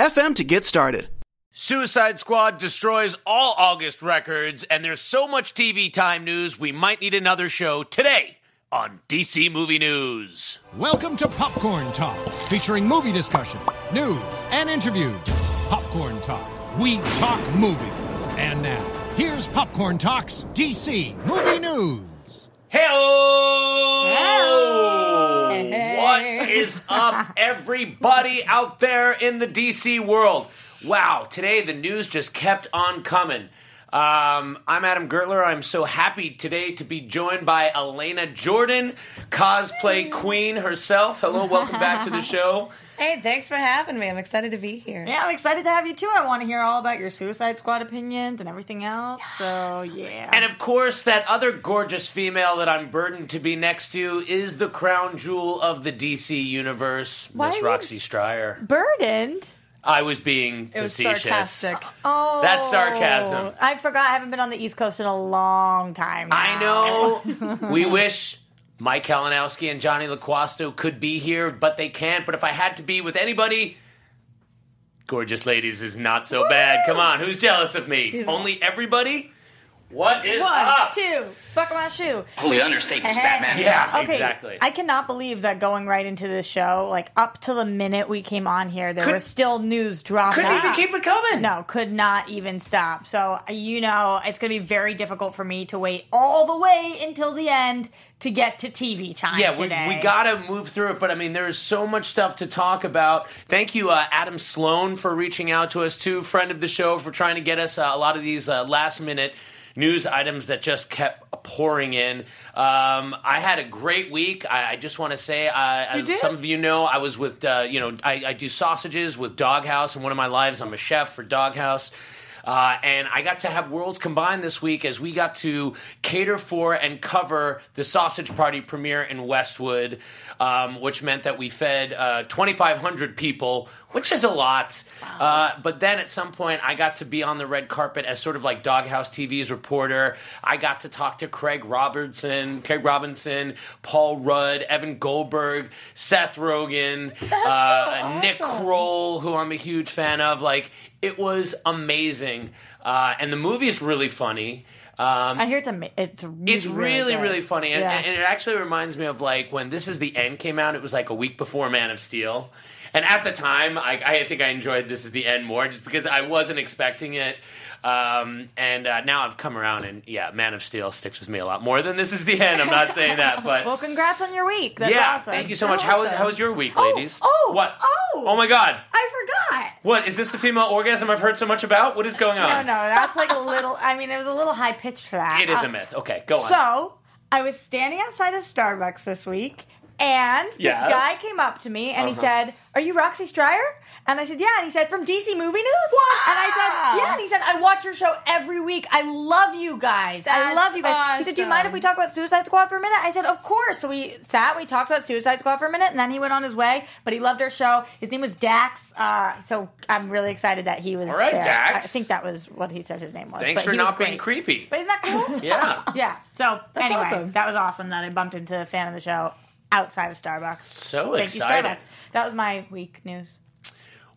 anchor.fm to get started. Suicide Squad destroys all August records, and there's so much TV time news, we might need another show today on DC Movie News. Welcome to Popcorn Talk, featuring movie discussion, news, and interviews. Popcorn Talk, we talk movies. And now, here's Popcorn Talk's DC Movie News. Hello! What is up, everybody out there in the DC world? Wow, today the news just kept on coming. Um, I'm Adam Gertler. I'm so happy today to be joined by Elena Jordan, cosplay queen herself. Hello, welcome back to the show. Hey, thanks for having me. I'm excited to be here. Yeah, I'm excited to have you too. I want to hear all about your Suicide Squad opinions and everything else. So, yeah. And of course, that other gorgeous female that I'm burdened to be next to is the crown jewel of the DC universe, Miss are Roxy Striar. burdened. I was being It was facetious. sarcastic. Oh, That's sarcasm. I forgot. I haven't been on the East Coast in a long time. now. I know. we wish Mike Kalinowski and Johnny LaQuasto could be here, but they can't. But if I had to be with anybody, gorgeous ladies is not so bad. Come on, who's jealous of me? Only everybody? What is One, up? two, buckle my shoe. Holy understatement, Batman. Yeah, Okay, exactly. I cannot believe that going right into this show, like up to the minute we came on here, there Could- was still news dropping. Couldn't even keep it coming. No, could not even stop. So, you know, it's going to be very difficult for me to wait all the way until the end to get to TV time Yeah, we, today. we gotta move through it, but I mean, there is so much stuff to talk about. Thank you, uh, Adam Sloan, for reaching out to us too, friend of the show, for trying to get us uh, a lot of these uh, last minute news items that just kept pouring in. Um, I had a great week. I, I just want to say, uh, some of you know, I was with, uh, you know, I, I do sausages with Doghouse, and one of my lives, I'm a chef for Doghouse. Uh, and I got to have worlds combined this week as we got to cater for and cover the Sausage Party premiere in Westwood, um, which meant that we fed uh, 2,500 people, which is a lot. Uh, but then at some point, I got to be on the red carpet as sort of like Doghouse TV's reporter. I got to talk to Craig Robertson, Craig Robinson, Paul Rudd, Evan Goldberg, Seth Rogen, uh, so Nick awesome. Kroll, who I'm a huge fan of. Like, it was amazing. Uh, and the movie is really funny. Um, I hear it's ama- it's really, it's really, good. really funny. And, Yeah. and it actually reminds me of like when This Is the End came out, it was like a week before Man of Steel. And at the time, I, I think I enjoyed This Is the End more just because I wasn't expecting it. Um, and uh, now I've come around, and yeah, Man of Steel sticks with me a lot more than This Is the End. I'm not saying that, but well, congrats on your week. That's yeah, awesome. thank you so much. How was how was your week, Oh, ladies? oh, what? oh. oh my God! I forgot. What is this? The female orgasm I've heard so much about? What is going on? No, no, that's like a little. I mean, it was a little high pitched for that. It is Uh, a myth. Okay, go on. So I was standing outside of Starbucks this week, and this Yes. guy came up to me and he Uh-huh. said, "Are you Roxy Striar?" And I said, "Yeah." And he said, "From DC Movie News." What? And I said, "Yeah." And he said, "I watch your show every week. I love you guys. I That's love you guys." He said, "Do you mind if we talk about Suicide Squad for a minute?" I said, "Of course." So we sat, we talked about Suicide Squad for a minute, and then he went on his way. But he loved our show. His name was Dax. Uh, so I'm really excited that he was. All right, there. Dax. I think that was what he said his name was. Thanks but for he was not being great. creepy. But isn't that cool? Yeah. Yeah. So anyway, awesome. that was awesome that I bumped into a fan of the show outside of Starbucks. So Thank excited. you, Starbucks. That was my week news.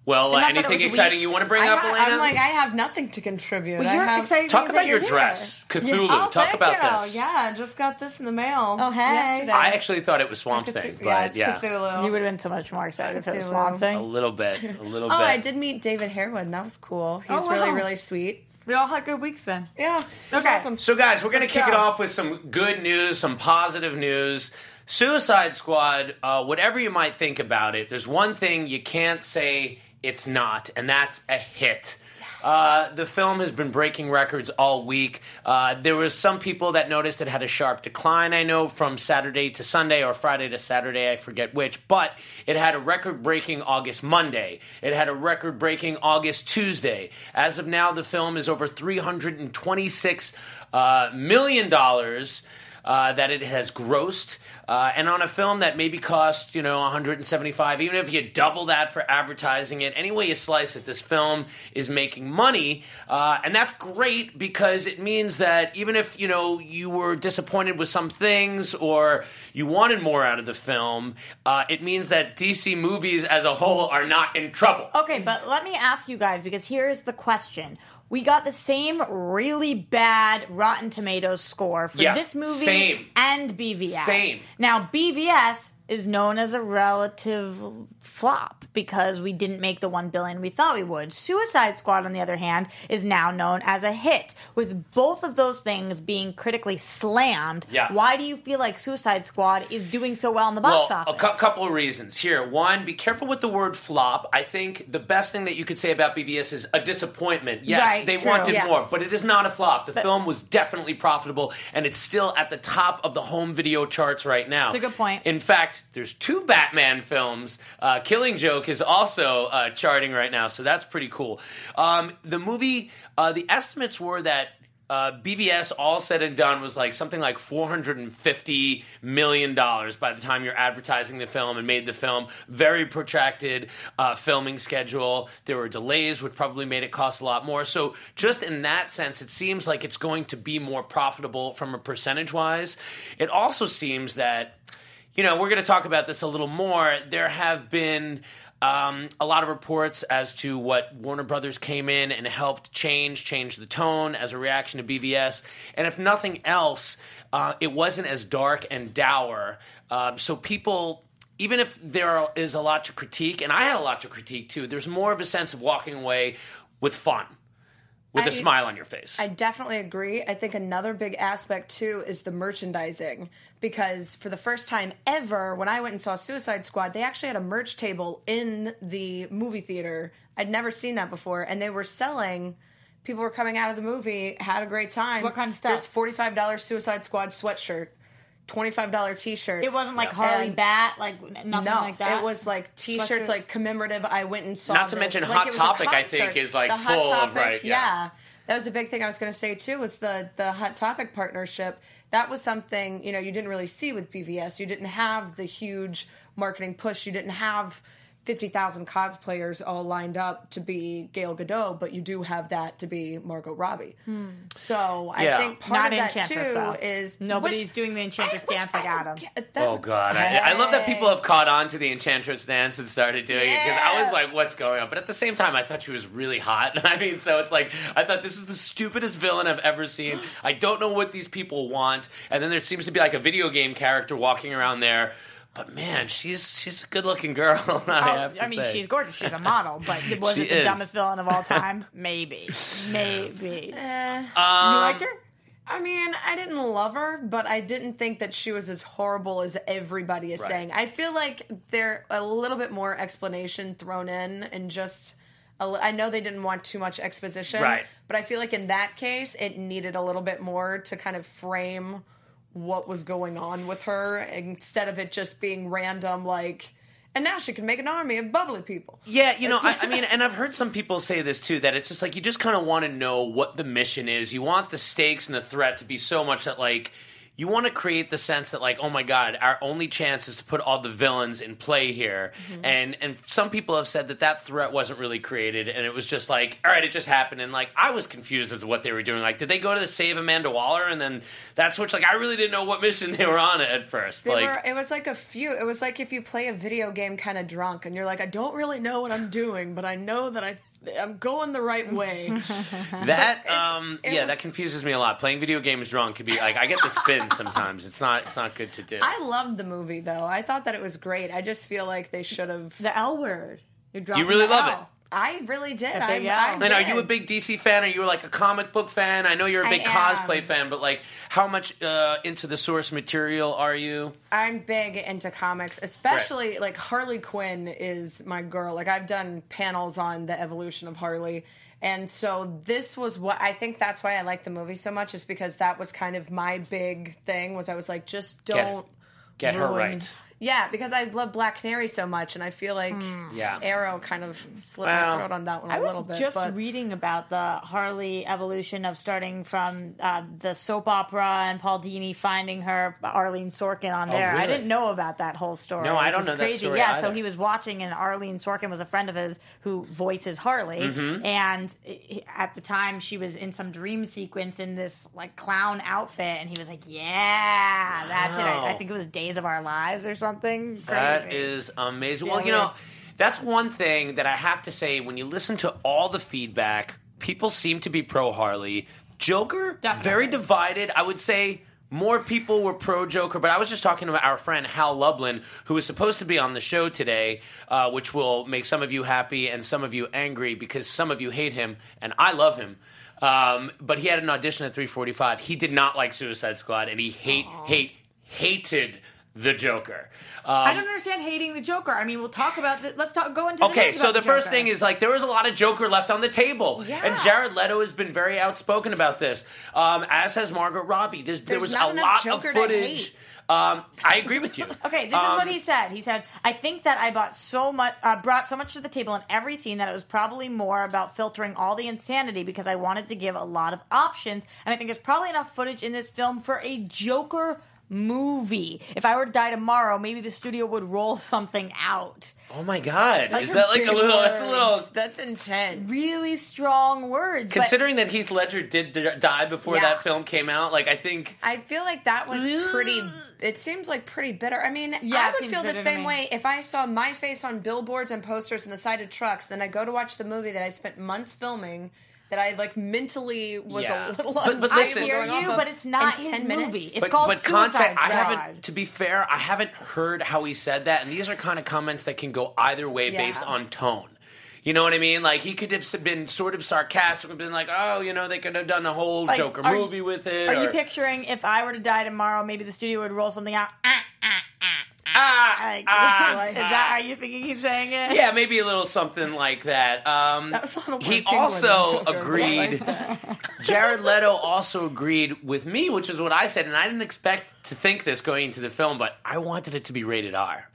Well, uh, Not that it anything exciting week. you want to bring I up, ha- Elena? I'm like, I have nothing to contribute. Well, you're have, excited. Talk about your you're dress, here. Cthulhu. Oh, Talk thank about you. this. Yeah, just got this in the mail. Oh, hey. Yesterday. I actually thought it was Swamp Cthulhu- Thing, but yeah, it's yeah, Cthulhu. You would have been so much more excited if it was Cthulhu. Swamp a little bit, a little bit. Oh. I did meet David Harewood, and that was cool. He's Oh, wow. really, really sweet. We all had good weeks then. Yeah. that's Okay. Awesome. So, guys, we're going to Let's kick it off with some good news, some positive news. Suicide Squad, uh, whatever you might think about it, there's one thing you can't say it's not, and that's a hit. Uh, the film has been breaking records all week. Uh, there was some people that noticed it had a sharp decline. I know from Saturday to Sunday or Friday to Saturday, I forget which, but it had a record-breaking August Monday. It had a record-breaking August Tuesday. As of now, the film is over three hundred and twenty-six uh, million dollars uh, that it has grossed. Uh, and on a film that maybe cost, you know, 175, even if you double that for advertising it, any way you slice it, this film is making money. Uh, and that's great because it means that even if, you know, you were disappointed with some things or you wanted more out of the film, uh, it means that DC movies as a whole are not in trouble. Okay, but let me ask you guys because here's the question. We got the same really bad Rotten Tomatoes score for Yeah, this movie same. and BVS. Same. Now, BVS is known as a relative flop because we didn't make the 1 billion we thought we would. Suicide Squad on the other hand is now known as a hit with both of those things being critically slammed. Yeah. Why do you feel like Suicide Squad is doing so well in the box well, office? a cou- couple of reasons here. One, be careful with the word flop. I think the best thing that you could say about BVS is a disappointment. Yes, Right, they true. wanted Yeah. more, but it is not a flop. The film was definitely profitable, and it's still at the top of the home video charts right now. That's a good point. In fact, there's two Batman films. Uh, Killing Joke is also uh, charting right now, so that's pretty cool. Um, the movie, uh, the estimates were that uh, BVS, all said and done, was like something like four hundred and fifty million dollars by the time you're advertising the film and made the film. Very protracted uh, filming schedule. There were delays, which probably made it cost a lot more. So, just in that sense, it seems like it's going to be more profitable from a percentage wise. It also seems that you know, we're going to talk about this a little more. There have been um, a lot of reports as to what Warner Brothers came in and helped change, change the tone as a reaction to BVS. And if nothing else, uh, it wasn't as dark and dour. Um, so people. Even if there is a lot to critique, and I had a lot to critique too, there's more of a sense of walking away with fun, with a I- smile on your face. I definitely agree. I think another big aspect too is the merchandising because for the first time ever, when I went and saw Suicide Squad, they actually had a merch table in the movie theater. I'd never seen that before, and they were selling. People were coming out of the movie, had a great time. What kind of stuff? There's forty-five dollars Suicide Squad sweatshirt, twenty-five dollar T-shirt. it wasn't like Harley And- Bat, like n- nothing no, like that. it was like T-shirts, Sweatshirt. like commemorative. I went and saw. Not to this. mention Like, Hot it was a Topic, I think, concert. is, like, The Hot full of, Topic, right, yeah. yeah. That was a big thing I was going to say too. Was the the Hot Topic partnership? That was something you know you didn't really see with BVS. You didn't have the huge marketing push. You didn't have fifty thousand cosplayers all lined up to be Gal Gadot, but you do have that to be Margot Robbie. So Yeah. I think part Not of that Enchantress, too though. is Nobody's which- doing the Enchantress I- dance like I don't Adam. That- Oh God! I, I love that people have caught on to the Enchantress dance and started doing it because I was like, "What's going on?" But at the same time, I thought she was really hot. I mean, so it's like I thought this is the stupidest villain I've ever seen. I don't know what these people want, and then there seems to be like a video game character walking around there. But man, she's she's a good looking girl. I have to I mean, say. she's gorgeous. She's a model, but was She it the is. dumbest villain of all time? Maybe. Maybe. Eh. you liked her? I mean, I didn't love her, but I didn't think that she was as horrible as everybody is Right. saying. I feel like there a little bit more explanation thrown in, and just a I know they didn't want too much exposition, Right. But I feel like in that case, it needed a little bit more to kind of frame what was going on with her instead of it just being random, like. And now she can make an army of bubbly people. Yeah, you know, I, I mean, and I've heard some people say this too that it's just like you just kind of want to know what the mission is. You want the stakes and the threat to be so much that like you want to create the sense that like oh my god, our only chance is to put all the villains in play here. Mm-hmm. And and some people have said that that threat wasn't really created and it was just like all right, it just happened and like I was confused as to what they were doing. Like did they go to the save Amanda Waller and then that's which like I really didn't know what mission they were on at first. They like were, it was like a few. It was like if you play a video game kind of drunk, and you're like, I don't really know what I'm doing, but I know that I I'm going the right way. That um it yeah, was- that confuses me a lot. Playing video games drunk could be like I get the spin sometimes. It's not it's not good to do. I loved the movie though. I thought that it was great. I just feel like they should have. The L word. You're dropping You really the love L. it. I really did. There I, you go. I And are you a big DC fan? Are you like a comic book fan? I know you're a big cosplay fan, but like, how much uh, into the source material are you? I'm big into comics, especially like Harley Quinn is my girl. Like I've done panels on the evolution of Harley. And so this was what I think that's why I like the movie so much is because that was kind of my big thing was I was like just don't get her ruin- right. Yeah, because I love Black Canary so much and I feel like Yeah. Arrow kind of slipped Well, my throat on that one a I was little bit. just but reading about the Harley evolution of starting from uh, the soap opera and Paul Dini finding her Arlene Sorkin on there. I Oh, really? didn't know about that whole story. No, I which don't is know that crazy. story Yeah, so either. he was watching, and Arlene Sorkin was a friend of his who voices Harley. Mm-hmm. And he- at the time, she was in some dream sequence in this like clown outfit, and he was like, "Yeah, that's it." I, I think it was Days of Our Lives or something. That Crazy. is amazing. Yeah, well, you know, that's one thing that I have to say. When you listen to all the feedback, people seem to be pro Harley. Joker, Definitely. very divided. I would say more people were pro Joker, but I was just talking about our friend Hal Lublin, who was supposed to be on the show today, uh, which will make some of you happy and some of you angry because some of you hate him, and I love him. Um, but he had an audition at 3:45. He did not like Suicide Squad, and he hate hate hated the Joker. Um, I don't understand hating the Joker. I mean, we'll talk about this. Let's talk. Go into the Okay, so about the first thing is like there was a lot of Joker left on the table, Yeah. and Jared Leto has been very outspoken about this, um, as has Margot Robbie. There's, there was a lot Joker of footage. Um, I agree with you. Okay, this is Um, what he said. He said, "I think that I bought so much, uh, brought so much to the table in every scene that it was probably more about filtering all the insanity because I wanted to give a lot of options, and I think there's probably enough footage in this film for a Joker movie. If I were to die tomorrow, maybe the studio would roll something out. Oh my god, Those is that like a big little? That's a little. That's intense. Really strong words. but- Considering that Heath Ledger did die before Yeah. that film came out, like I think I feel like that was pretty. It seems like pretty bitter. I mean, Yeah, I would feel the same way if I saw my face on billboards and posters on the side of trucks. Then I go to watch the movie that I spent months filming. That I like mentally was Yeah. a little But- but listen- I hear you, but it's not his 10 minutes. movie. It's but, called but Suicide context, I Squad. haven't. To be fair, I haven't heard how he said that, and these are kind of comments that can go either way Yeah. based on tone. You know what I mean? Like he could have been sort of sarcastic and been like, "Oh, you know, they could have done a whole Like, Joker are you- movie with it." Are or, you picturing if I were to die tomorrow, maybe the studio would roll something out? Ah, ah, ah, ah, Like, ah, is that how you thinking he's saying it? yeah, maybe a little something like that. Um, That was a little he also than Joker, but I agreed. like. Jared Leto also agreed with me, which is what I said, and I didn't expect to think this going into the film, but I wanted it to be rated R.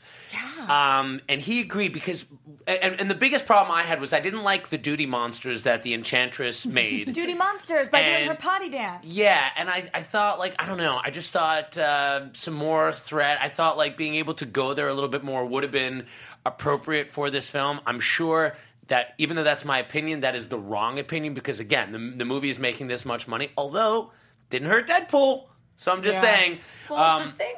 Yeah. Um, and he agreed because, and, and the biggest problem I had was I didn't like the duty monsters that the Enchantress made. Duty Monsters by doing her potty dance. Yeah, and I, I thought like I don't know. I just thought uh, some more threat. I thought like being able to go there a little bit more would have been appropriate for this film. I'm sure that even though that's my opinion, that is the wrong opinion because again, the, the movie is making this much money. Although didn't hurt Deadpool. So I'm just Yeah. saying. Well, um, the thing.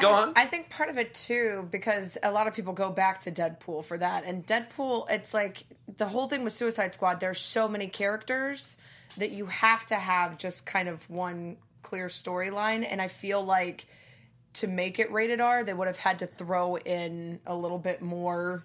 Go on. I think part of it too, because a lot of people go back to Deadpool for that. And Deadpool, it's like the whole thing with Suicide Squad, there's so many characters that you have to have just kind of one clear storyline. And I feel like to make it rated R, they would have had to throw in a little bit more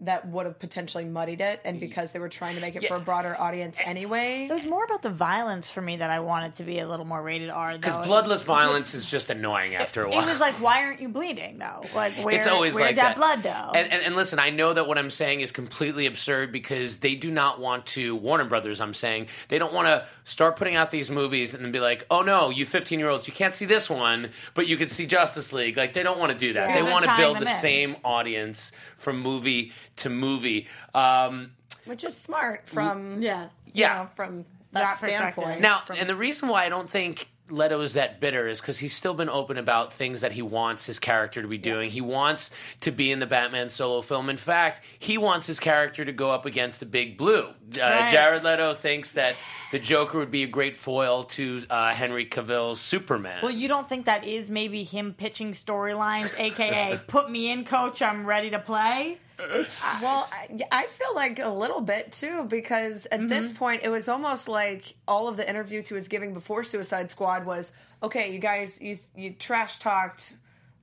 that would have potentially muddied it. And because they were trying to make it for a broader audience anyway. It was more about the violence for me that I wanted to be a little more rated R. because though. bloodless violence is just annoying after a while. It was like, why aren't you bleeding though? Like, where, it's always where like that that blood though? And, and, and listen, I know that what I'm saying is completely absurd because they do not want to. Warner Brothers, I'm saying they don't want to start putting out these movies and then be like, oh no, you 15 year olds, you can't see this one, but you could see Justice League. Like they don't want to do that. Yeah. They want to build the in. same audience from movie to movie. Um, Which is smart from yeah. you Yeah. know, from That that, standpoint. Now, from, and the reason why I don't think Leto is that bitter is because he's still been open about things that he wants his character to be doing. He wants to be in the Batman solo film. In fact, he wants his character to go up against the Big Blue. Uh, Right. Jared Leto thinks that the Joker would be a great foil to uh, Henry Cavill's Superman. Well, you don't think that is maybe him pitching storylines, aka "Put me in, coach. I'm ready to play." Well, I, I feel like a little bit too because at this Mm-hmm. point it was almost like all of the interviews he was giving before Suicide Squad was okay. You guys, you you trash talked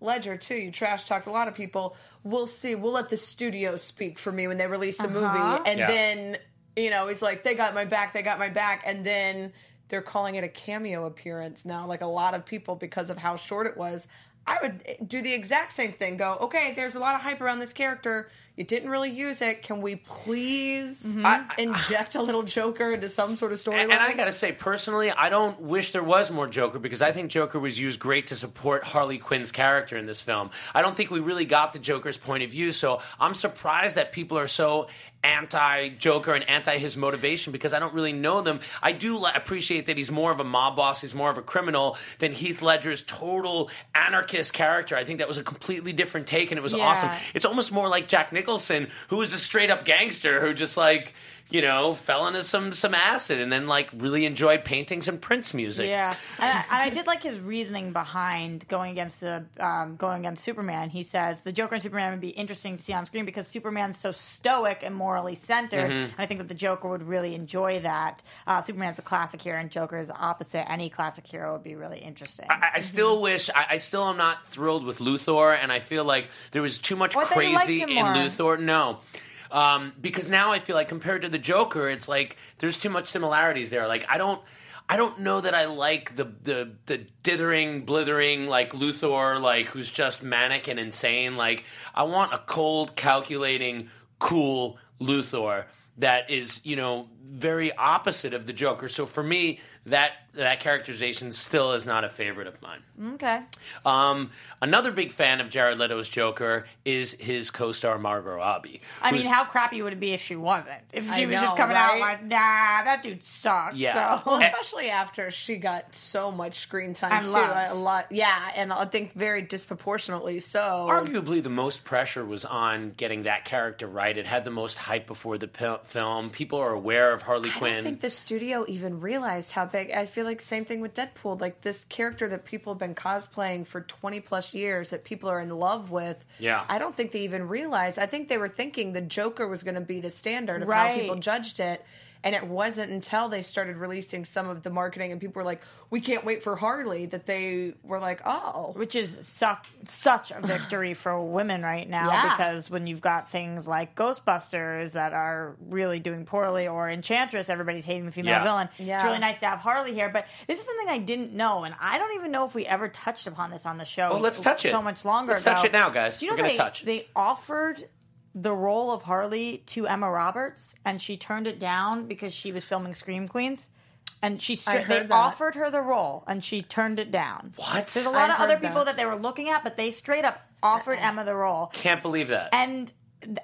Ledger too. You trash talked a lot of people. We'll see. We'll let the studio speak for me when they release the Uh-huh. movie, and Yeah. then you know he's like, they got my back, they got my back, and then they're calling it a cameo appearance now. Like a lot of people because of how short it was. I would eh, do the exact same thing. Go, okay, there's a lot of hype around this character. You didn't really use it. Can we please mm-hmm. uh, I- inject a little Joker into some sort of storyline? And I gotta say, personally, I don't wish there was more Joker because I think Joker was used great to support Harley Quinn's character in this film. I don't think we really got the Joker's point of view, so I'm surprised that people are so anti Joker and anti his motivation because I don't really know them. I do appreciate that he's more of a mob boss, he's more of a criminal than Heath Ledger's total anarchist character. I think that was a completely different take and it was Yeah. awesome. It's almost more like Jack Nicholson, who was a straight up gangster who just like you know, fell into some some acid and then like really enjoyed paintings and Prince music. Yeah, and I, I did like his reasoning behind going against the um, going against Superman. He says the Joker and Superman would be interesting to see on screen because Superman's so stoic and morally centered, and I think that the Joker would really enjoy that. Uh, Superman's the classic hero, and Joker is the opposite. Any classic hero would be really interesting. I, I still wish I, I still am not thrilled with Luthor, and I feel like there was too much Oh, I thought you liked crazy in. Luthor. No. Um, because now I feel like compared to the Joker, it's like there's too much similarities there. Like I don't I don't know that I like the the the dithering, blithering like Luthor, like who's just manic and insane. Like I want a cold, calculating, cool Luthor that is, you know, very opposite of the Joker. So for me, that that characterization still is not a favorite of mine. okay, Um, another big fan of Jared Leto's Joker is his co-star Margot Robbie. I mean, how crappy would it be if she wasn't? If she I was know, just coming out like, nah, that dude sucks. Yeah. So. Well, especially after she got so much screen time And too, love. a lot, yeah, and I think very disproportionately so. Arguably, the most pressure was on getting that character right. It had the most hype before the pil- film. People are aware of Harley Quinn. I Quinn. don't think the studio even realized how big. I feel like same thing with Deadpool. Like this character that people have been cosplaying for twenty plus years, that people are in love with. Yeah. I don't think they even realized. I think they were thinking the Joker was going to be the standard of how people judged it. And it wasn't until they started releasing some of the marketing and people were like, "We can't wait for Harley," that they were like, "Oh, which is suck, such a victory for women right now Yeah. because when you've got things like Ghostbusters that are really doing poorly or Enchantress, everybody's hating the female Yeah. villain. It's really nice to have Harley here, but this is something I didn't know, and I don't even know if we ever touched upon this on the show. Well, let's touch it. So much longer. Let's touch it now, guys. Do you know We're gonna they, touch. They offered the role of Harley to Emma Roberts, and she turned it down because she was filming Scream Queens. And she stri- they that. offered her the role, and she turned it down. What? There's a lot I of other people that. that they were looking at, but they straight up offered Emma the role. Can't believe that. And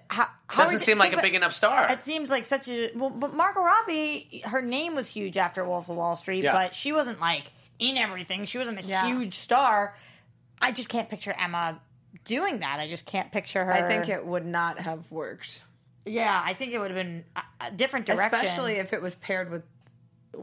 how, how Doesn't seem like a big enough star. It seems like such a well, but Margot Robbie, her name was huge after Wolf of Wall Street, Yeah. but she wasn't like in everything. She wasn't a Yeah. huge star. I just can't picture Emma doing that. I just can't picture her. I think it would not have worked." Yeah, I think it would have been a, a different direction. Especially if it was paired with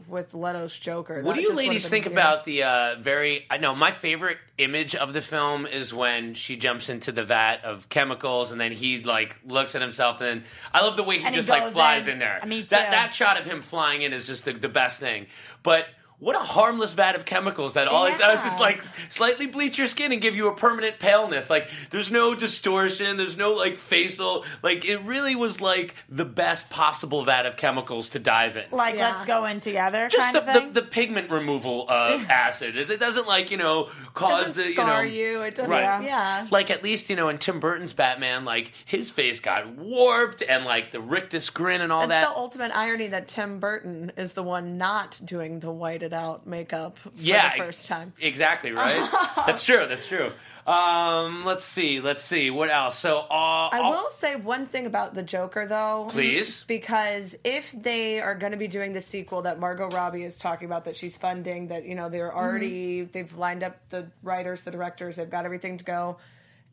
with Leto's Joker. What That do you ladies think weird. about the uh, very? I know my favorite image of the film is when she jumps into the vat of chemicals and then he like looks at himself and then I love the way he And he just like flies in. in, there. Me That that shot of him flying in is just the, the best thing. But what a harmless vat of chemicals that all it does is like slightly bleach your skin and give you a permanent paleness. Like there's no distortion, there's no like facial. Like it really was like the best possible vat of chemicals to dive in like Yeah. let's go in together. just kind the, of thing. the, the pigment removal uh, acid. Is It doesn't like you know cause doesn't the you scar know you. It doesn't. Right. Yeah. like at least you know in Tim Burton's Batman, like his face got warped and like the rictus grin and all That's that. It's the ultimate irony that Tim Burton is the one not doing the out makeup for yeah, the first time. Exactly right. that's true. That's true. Um, let's see. Let's see what else. So uh, I I'll- will say one thing about the Joker, though. Please. Because if they are going to be doing the sequel that Margot Robbie is talking about, that she's funding, that, you know, they're already, they've lined up the writers, the directors, they've got everything to go,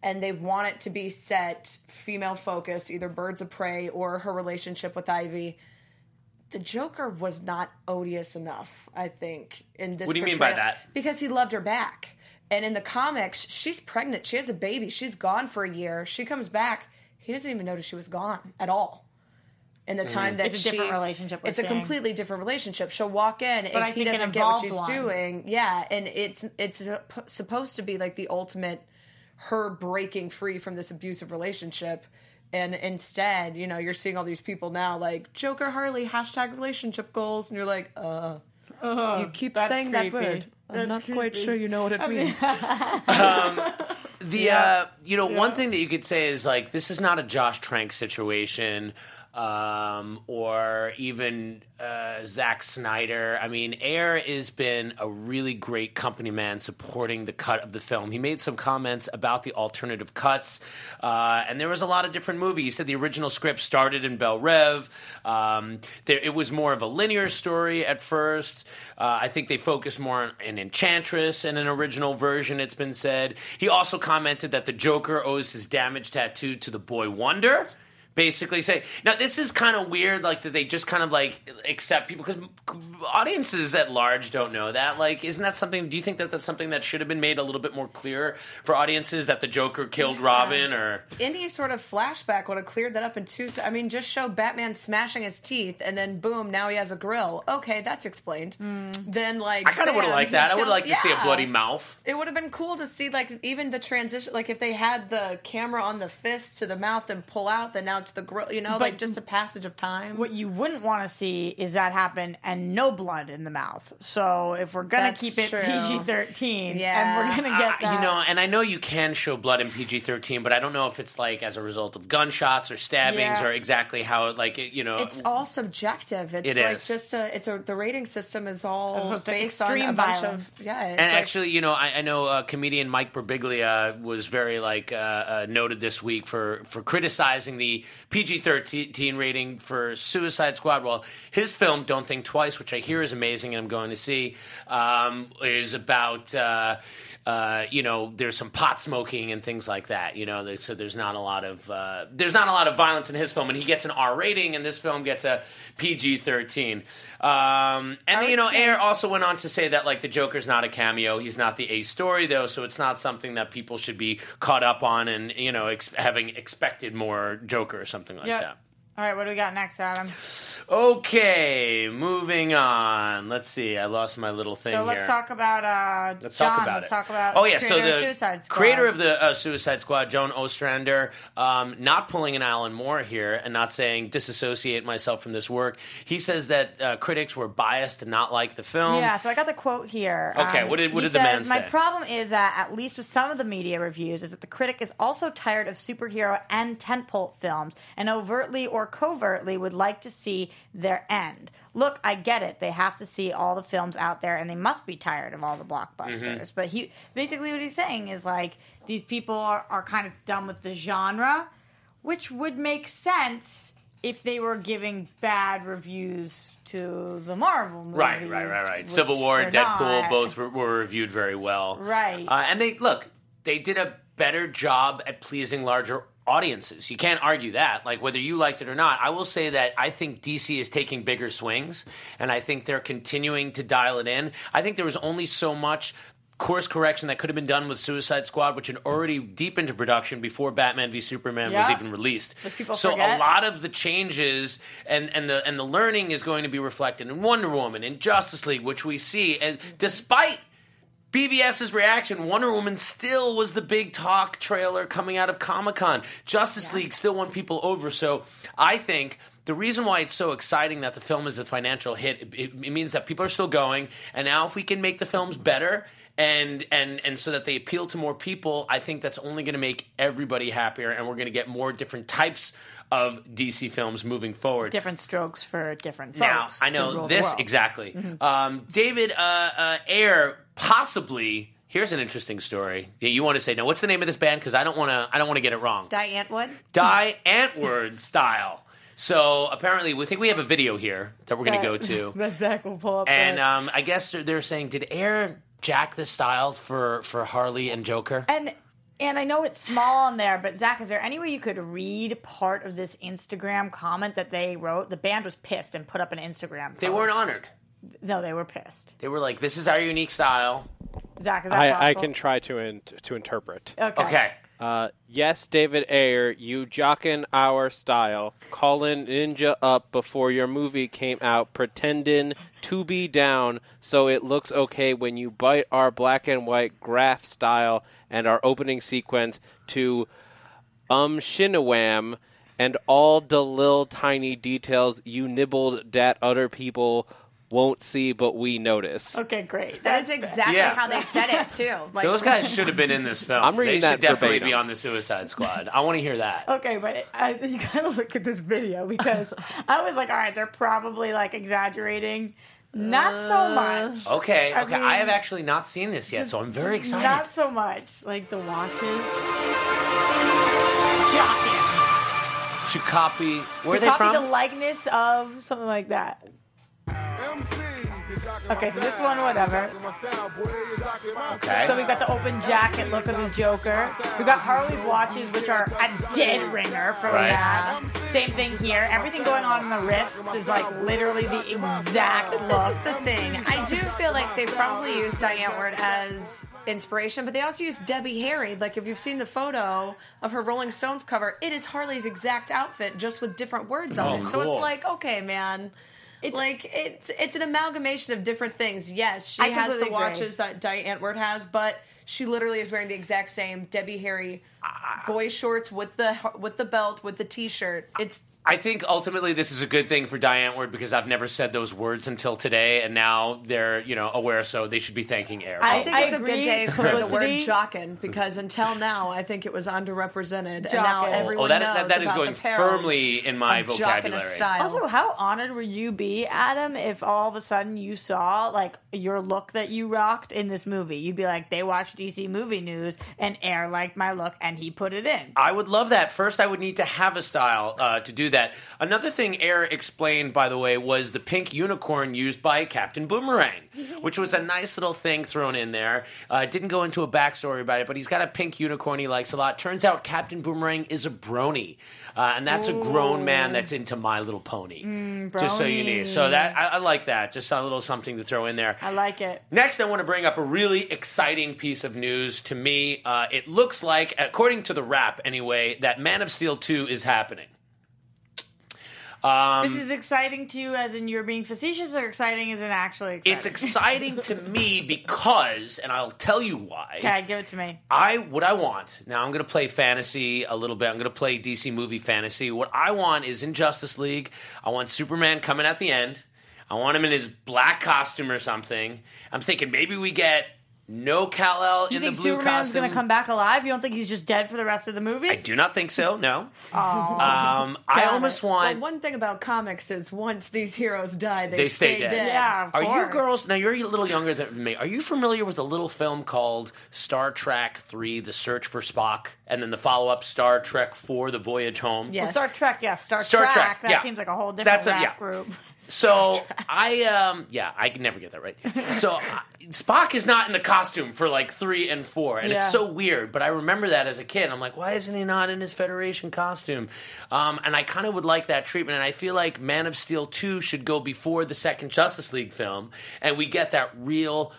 and they want it to be set female focused, either Birds of Prey or her relationship with Ivy. The Joker was not odious enough, I think, in this What do you mean by portrayal. that? Because he loved her back. And in the comics, she's pregnant. She has a baby. She's gone for a year. She comes back. He doesn't even notice she was gone at all. In the mm. time that It's a she, different relationship we're It's a completely different relationship. She'll walk in if I he doesn't get what she's one. doing. Yeah, and it's it's supposed to be like the ultimate her breaking free from this abusive relationship. And instead, you know, you're seeing all these people now like Joker Harley hashtag relationship goals, and you're like, uh, you keep that's saying that word. I'm That's not quite sure you know what it means. The uh, you know one thing that you could say is like this is not a Josh Trank situation. Um, or even uh, Zack Snyder. I mean, Ayer has been a really great company man supporting the cut of the film. He made some comments about the alternative cuts, uh, and there was a lot of different movies. He said the original script started in Belle Reve. Um, there, it was more of a linear story at first. Uh, I think they focused more on an Enchantress in an original version, it's been said. He also commented that the Joker owes his damage tattoo to the boy Wonder. Basically, say now this is kind of weird, like that they just kind of like accept people because audiences at large don't know that. Like, isn't that something? Do you think that that's something that should have been made a little bit more clear for audiences that the Joker killed Robin or Any sort of flashback would have cleared that up in two. se- I mean, just show Batman smashing his teeth, and then boom, now he has a grill. Okay, that's explained. Hmm. Then like, I kind of would have liked he that. I would kills- like to see a bloody mouth. It would have been cool to see like even the transition, like if they had the camera on the fist to the mouth and pull out, then now it's the grill. You know, like just a passage of time. What you wouldn't want to see is that happen and no blood in the mouth. So if we're gonna That's keep it true. PG thirteen, Yeah. and we're gonna get Uh, that, you know, and I know you can show blood in PG thirteen, but I don't know if it's like as a result of gunshots or stabbings Yeah. or exactly how it like it, you know. it's all subjective. It's It like is. just a. It's a. The rating system is all based on a extreme bunch violence. of. Yeah, it's and like- actually, you know, I, I know uh, comedian Mike Birbiglia was very like uh, uh, noted this week for for criticizing the PG thirteen rating for Suicide Squad. Well, his film Don't Think Twice, which I hear is amazing, and I'm going to see, um, is about. Uh, uh, you know, there's some pot smoking and things like that. You know, so there's not a lot of uh, there's not a lot of violence in his film, and he gets an R rating, and this film gets a PG-13. Um, and you know, say- Ayer also went on to say that like the Joker's not a cameo. He's not the A story though, so it's not something that people should be caught up on and you know ex- having expected more Joker or something like Yep. that. All right, what do we got next, Adam? Okay, moving on. Let's see. I lost my little thing So let's here. talk about uh, Let's John. talk about let's it. talk about oh yeah, so the Suicide Squad. creator of the uh, Suicide Squad, John Ostrander, um, not pulling an Alan Moore here and not saying disassociate myself from this work. He says that uh, critics were biased and not like the film. Yeah, so I got the quote here. Um, Okay, what did- what did the man says, My problem is that, at least with some of the media reviews, is that the critic is also tired of superhero and tentpole films and overtly or covertly would like to see their end. Look, I get it. They have to see all the films out there and they must be tired of all the blockbusters. Mm-hmm. But he basically what he's saying is like these people are, are kind of done with the genre, which would make sense if they were giving bad reviews to the Marvel movies. Right, right, right, right. Civil War, they're Deadpool, not. both were, were reviewed very well. Right. Uh, and they look, they did a better job at pleasing larger audiences. You can't argue that. Like whether you liked it or not, I will say that I think DC is taking bigger swings, and I think they're continuing to dial it in. I think there was only so much. Course correction that could have been done with Suicide Squad, which had already deep into production before Batman v Superman was even released. So forget. a lot of the changes and, and the and the learning is going to be reflected in Wonder Woman, in Justice League, which we see. And despite BVS's reaction, Wonder Woman still was the big talk trailer coming out of Comic Con. Justice League still won people over. So I think the reason why it's so exciting that the film is a financial hit, it, it, it means that people are still going. And now if we can make the films better and and and so that they appeal to more people, I think that's only going to make everybody happier, and we're going to get more different types of DC films moving forward. different strokes for different folks. Now I know this world. Mm-hmm. exactly. Um, David uh, uh, Ayer possibly. Here's an interesting story. You want to say now? What's the name of this band? Because I don't want to. I don't want to get it wrong. Die Antwood. Die Antwoord style. So apparently, we think we have a video here that we're going to go to, that Zach will pull up. and um, I guess they're, they're saying, did Ayer jack the style for for Harley and Joker? and and I know it's small on there, but Zach, is there any way you could read part of this Instagram comment that they wrote? The band was pissed and put up an Instagram. They weren't honored. No, they were pissed. They were like, "This is our unique style." Zach, is that I, I can try to in, to interpret. Okay. Okay. Uh, yes, David Ayer, you jockin' our style, callin' Ninja up before your movie came out, pretending to be down so it looks okay when you bite our black and white graph style and our opening sequence to um shinawam and all the little tiny details you nibbled that other people won't see but we notice. Okay, great. That is exactly Yeah. how they said it too. Like, Those guys should have been in this film. I'm reading they that should definitely verbatim. be on the Suicide Squad. I want to hear that. Okay, but I, you gotta look at this video because I was like, all right, they're probably like exaggerating. Not Uh, so much. Okay, I okay. I, mean, have actually not seen this yet, so I'm very Just excited. Not so much. Like the watches. Jockey. to copy. Where are they copy from? the likeness of something like that. Okay, so this one, whatever. okay. So we've got the open jacket look of the Joker. We've got Harley's watches, which are a dead ringer for Right. that. Same thing here. Everything going on in the wrists is like literally the exact But look. this is the thing. I do feel like they probably used Diane Ward as inspiration, but they also used Debbie Harry. Like if you've seen the photo of her Rolling Stones cover, it is Harley's exact outfit, just with different words on Oh, it. So cool. it's like, okay, man. It's like it's it's an amalgamation of different things. Yes, she I has the completely agree. watches that Diane Antwoord has, but she literally is wearing the exact same Debbie Harry boy shorts with the with the belt with the t-shirt. It's I think ultimately this is a good thing for Diane Ward because I've never said those words until today, and now they're you know aware, so they should be thanking Ayer. I think I it's a good day for the word Publicity. jockin because until now I think it was underrepresented, and now Jockin'. everyone Oh, that- knows that- that is about going the firmly in my of jockin' a vocabulary. Style. Also, how honored would you be, Adam, if all of a sudden you saw like your look that you rocked in this movie? You'd be like, they watched DC Movie News, and Ayer liked my look, and he put it in. I would love that. First, I would need to have a style uh, to do that. Another thing Ayer explained, by the way, was the pink unicorn used by Captain Boomerang, which was a nice little thing thrown in there. Uh, didn't go into a backstory about it, but he's got a pink unicorn he likes a lot. Turns out Captain Boomerang is a brony, uh, and that's a grown man that's into My Little Pony. just so you know. So that I, I like that. Just a little something to throw in there. I like it. Next, I want to bring up a really exciting piece of news to me. Uh, it looks like, according to the rap anyway, that Man of Steel 2 is happening. Um, this is exciting to you, as in you're being facetious, or exciting as in actually exciting? It's exciting to me because, and I'll tell you why. Okay, give it to me. I what I want now. I'm going to play fantasy a little bit. I'm going to play DC movie fantasy. What I want is in Justice League. I want Superman coming at the end. I want him in his black costume or something. I'm thinking maybe we get no Kal El You in think the blue Superman's costume. going to come back alive? You don't think he's just dead for the rest of the movie? I do not think so. No. Oh, Um, I Got almost it. Well, want. one thing about comics is once these heroes die, they, They stay stay, dead. dead. yeah, of Are you course. girls now? You're a little younger than me. Are you familiar with a little film called Star Trek Three: The Search for Spock, and then the follow-up Star Trek Four: The Voyage Home? Yes. Well, Star Trek, yeah, Star, Star Trek. Trek, That yeah. seems like a whole different That's a- rap yeah. group. So I um yeah I can never get that right. So I, Spock is not in the costume for like three and four, and Yeah. it's so weird. But I remember that as a kid. I'm like, why isn't he not in his Federation costume? Um, and I kind of would like that treatment. And I feel like Man of Steel two should go before the second Justice League film, and we get that real.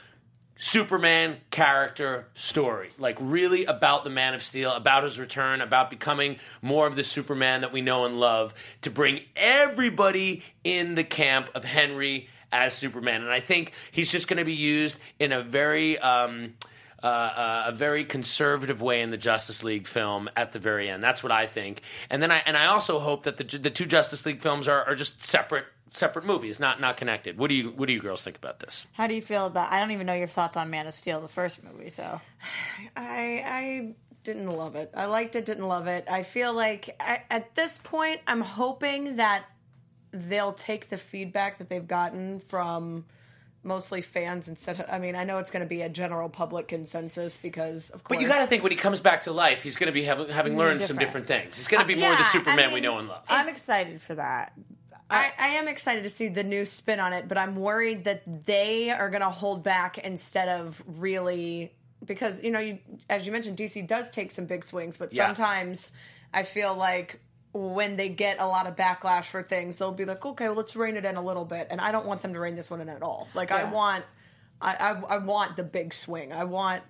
Superman character story. Like, really about the Man of Steel, about his return, about becoming more of the Superman that we know and love, to bring everybody in the camp of Henry as Superman. And I think he's just going to be used in a very. Um, uh, uh, a very conservative way in the Justice League film at the very end. That's what I think. And then I and I also hope that the the two Justice League films are, are just separate separate movies, not not connected. What do you what do you girls think about this? How do you feel about? I don't even know your thoughts on Man of Steel, the first movie. So I I didn't love it. I liked it, didn't love it. I feel like I, at this point, I'm hoping that they'll take the feedback that they've gotten from mostly fans instead of. I mean, I know it's going to be a general public consensus because, of course, But you got to think when he comes back to life, he's going to be having, having learned some different. different things. He's going to be uh, more yeah, the I Superman we know and love. I'm excited for that. I, I am excited to see the new spin on it, but I'm worried that they are going to hold back instead of really because you know, you, as you mentioned, DC does take some big swings, but Yeah. sometimes I feel like when they get a lot of backlash for things, they'll be like, okay, well, let's rein it in a little bit, and I don't want them to rein this one in at all. Like I want, I, I, I want the big swing. I want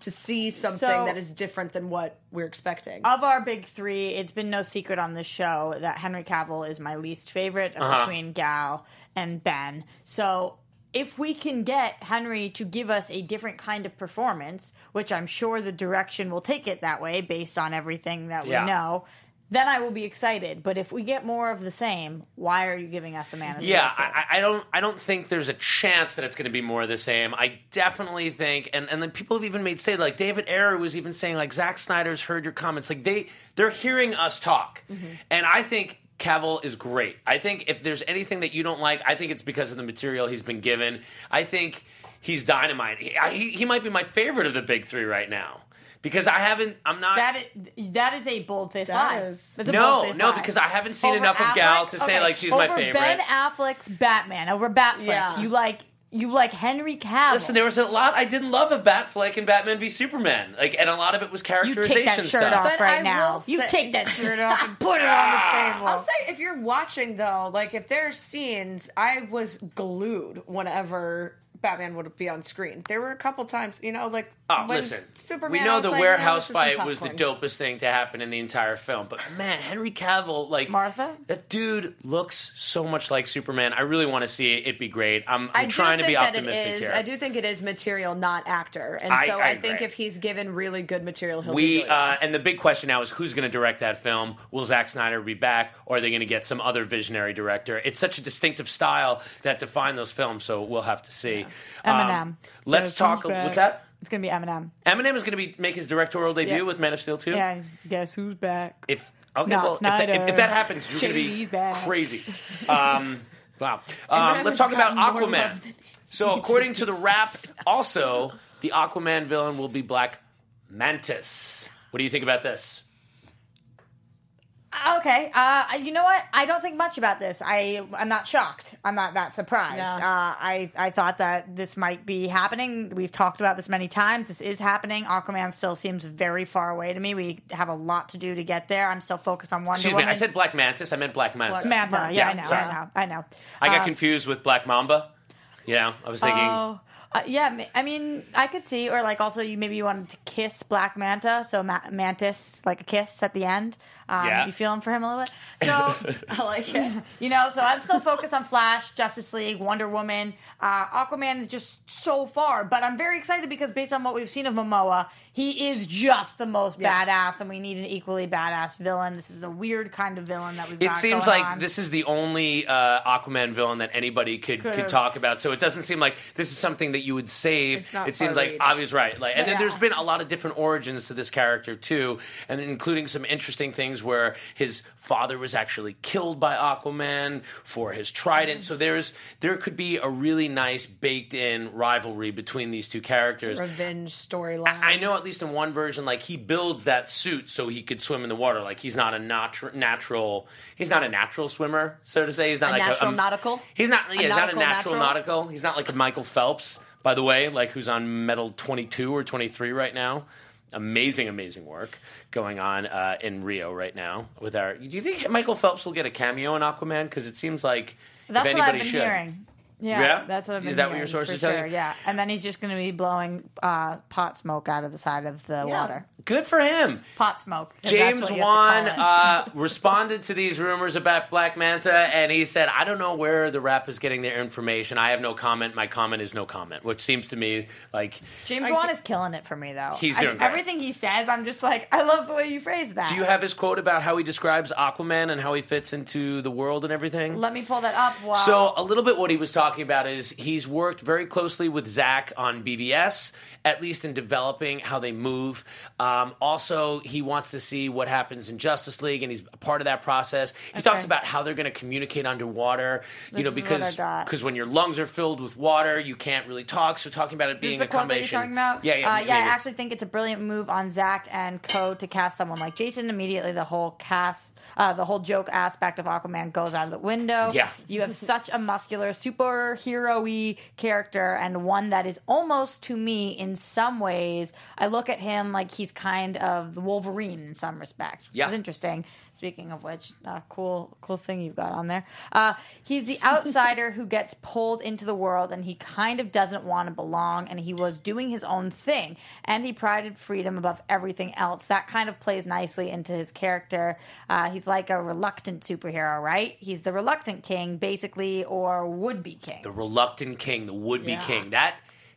to see something So- that is different than what we're expecting. Of our big three, it's been no secret on this show that Henry Cavill is my least favorite Uh-huh. between Gal and Ben. So if we can get Henry to give us a different kind of performance, which I'm sure the direction will take it that way based on everything that we Yeah. know, then I will be excited. But if we get more of the same, why are you giving us a Man Yeah. I, I don't. I don't think there's a chance that it's going to be more of the same. I definitely think, and and then people have even made say like David Ayer was even saying like Zack Snyder's heard your comments. Like they they're hearing us talk, Mm-hmm. and I think Cavill is great. I think if there's anything that you don't like, I think it's because of the material he's been given. I think he's dynamite. He, I- he, he might be my favorite of the big three right now because I haven't. I'm not. That is, that is a bold faced That lie. is- That's a no, bold-faced no, lie. because I haven't seen Over enough of Gal Affleck? to say Okay, like she's over my favorite. Ben Affleck's Batman over Batfleck. Yeah. You like you like Henry Cavill. Listen, there was a lot I didn't love of Batfleck and Batman v Superman. Like, and a lot of it was you characterization take that shirt stuff. off But right I now. will You say- take that shirt off and put it on the ah! table. I'll say if you're watching though, like if there's scenes, I was glued whenever Batman would be on screen. There were a couple times, you know, like Oh, when listen. Superman. we know the like, warehouse "No, fight was the popcorn." dopest thing to happen in the entire film. But man, Henry Cavill, like Martha? that dude looks so much like Superman. I really want to see it. It'd be great. I'm, I I'm trying to think be that optimistic it is. here. I do think it is material, not actor, and I- so I I, think agree. if he's given really good material, he'll be We really uh, and the big question now is who's going to direct that film? Will Zack Snyder be back, or are they going to get some other visionary director? It's such a distinctive style that define those films, so we'll have to see. Eminem. Um, let's talk. back? What's that? It's gonna be Eminem. Eminem is going to be make his directorial debut Yeah. with Man of Steel too. Yeah, he's- guess who's back? If okay, Not well, if that, if, Snyder. if that happens, you're Shady's be back. crazy. Um, wow. Um, let's talk about gotten more Aquaman. than So, according to the Wrap, also the Aquaman villain will be Black Mantis. What do you think about this? Okay, uh, you know what? I don't think much about this. I I'm not shocked. I'm not that surprised. No. Uh, I I thought that this might be happening. We've talked about this many times. This is happening. Aquaman still seems very far away to me. We have a lot to do to get there. I'm still focused on Wonder Excuse Woman. me, I said Black Mantis. I meant Black Manta. Manta. Yeah, Yeah, I know. sorry. I know. I know. I got Uh, confused with Black Mamba. Yeah, I was thinking. Oh, uh, yeah. I mean, I could see, or like also, you maybe you wanted to kiss Black Manta, so ma- Mantis, like a kiss at the end. Um, Yeah. You feeling for him a little bit? So, I like it. you know, so I'm still focused on Flash, Justice League, Wonder Woman. Uh, Aquaman is just so far, but I'm very excited because based on what we've seen of Momoa, he is just the most Yeah. badass, and we need an equally badass villain. This is a weird kind of villain that we've It got seems going like on. this is the only uh, Aquaman villain that anybody could could Could've. talk about. So it doesn't seem like this is something that you would save. It's not it seems like far-reached. obvious, right? Like, and then there's been a lot of different origins to this character too, and including some interesting things where his father was actually killed by Aquaman for his trident. So there's there could be a really nice baked in rivalry between these two characters. Revenge storyline. I know at least in one version, like he builds that suit so he could swim in the water. Like he's not a natu- natural, he's not a natural swimmer, so to say. He's not A like natural a, nautical? He's not. Yeah, he's not a natural, natural? nautical. He's not like a Michael Phelps, by the way, like who's on medal twenty two or twenty three right now. Amazing, amazing work going on uh, in Rio right now with our. Do you think Michael Phelps will get a cameo in Aquaman? Because it seems like That's if what anybody I've been should. hearing. Yeah, Yeah? that's what I've been Is that what your sources for tell sure. you? Yeah, and then he's just going to be blowing uh, pot smoke out of the side of the water. Good for him. Pot smoke. James what to Wan uh, responded to these rumors about Black Manta, and he said, "I don't know where the Wrap is getting their information. I have no comment. My comment is no comment." Which seems to me like James Wan is killing it for me, though. He's doing great. everything he says. I'm just like, I love the way you phrase that. Do you have his quote about how he describes Aquaman and how he fits into the world and everything? Let me pull that up. While So a little bit what he was talking about is he's worked very closely with Zach on BVS, at least in developing how they move. Um, also, he wants to see what happens in Justice League, and he's a part of that process. He talks about how they're going to communicate underwater. you know, is what I because because when your lungs are filled with water, you can't really talk. So talking about it This being a quote that you're combination. talking about. Yeah, yeah, uh, yeah. I actually think it's a brilliant move on Zach and Co to cast someone like Jason. Immediately, the whole cast, uh, the whole joke aspect of Aquaman goes out of the window. Yeah. you have such a muscular superhero-y character, and one that is almost to me in some ways. I look at him like he's kind of the Wolverine in some respect. Which Yeah. is interesting. Speaking of which, uh, cool, cool thing you've got on there. Uh, he's the outsider who gets pulled into the world, and he kind of doesn't want to belong. And he was doing his own thing, and he prided freedom above everything else. That kind of plays nicely into his character. Uh, he's like a reluctant superhero, right? He's the reluctant king, basically, or would be king. the reluctant king, the would be Yeah. king. That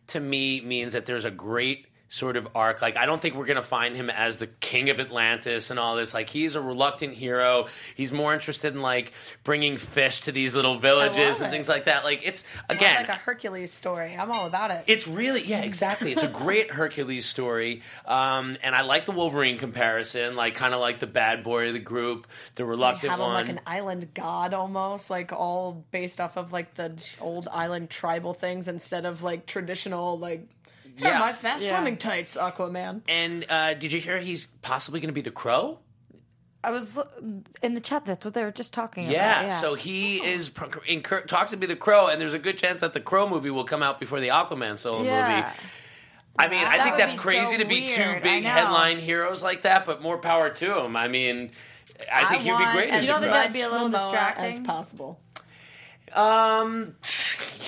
to me means that there's a great sort of arc. Like I don't think we're gonna find him as the king of Atlantis and all this. Like he's a reluctant hero. He's more interested in like bringing fish to these little villages and it. things like that. Like it's It's again. like a Hercules story. I'm all about it. it's really yeah, exactly. It's a great Hercules story, um, and I like the Wolverine comparison. Like kind of like the bad boy of the group, the reluctant have him one. like an island god almost, like all based off of like the old island tribal things instead of like traditional like. Here Yeah. are my fast Yeah. swimming tights, Aquaman. and uh, did you hear he's possibly going to be the Crow? I was in the chat. That's what they were just talking Yeah, about. so he is in, talks to be the Crow, and there's a good chance that the Crow movie will come out before the Aquaman solo yeah. movie. I mean, I think would that's crazy so to be weird. two big headline heroes like that, but more power to him. I mean, I think he'd be great. as as You don't think that'd be a little much distracting? as possible? Um,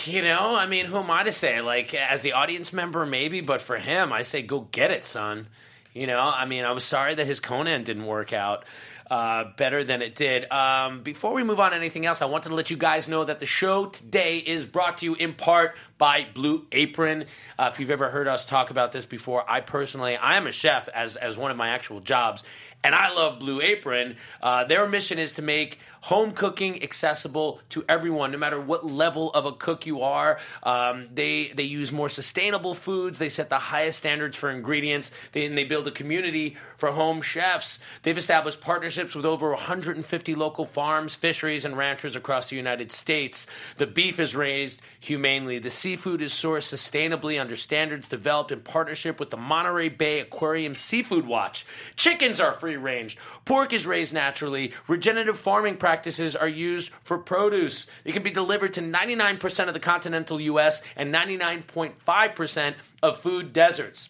you know, I mean, who am I to say? Like, as the audience member, maybe, but for him, I say, go get it, son. You know, I mean, I was sorry that his Conan didn't work out. Uh, better than it did. Um, before we move on to anything else, I wanted to let you guys know that the show today is brought to you in part by Blue Apron. Uh, if you've ever heard us talk about this before, I personally, I am a chef as as one of my actual jobs, and I love Blue Apron. Uh, their mission is to make home cooking accessible to everyone, no matter what level of a cook you are. Um, they they use more sustainable foods. They set the highest standards for ingredients. They, and they build a community for home chefs. They've established partnerships with over 150 local farms, fisheries, and ranchers across the United States. The beef is raised humanely. The seafood is sourced sustainably under standards developed in partnership with the Monterey Bay Aquarium Seafood Watch. Chickens are free range. Pork is raised naturally. Regenerative farming practices are used for produce. It can be delivered to 99% of the continental U.S. and 99.5% of food deserts.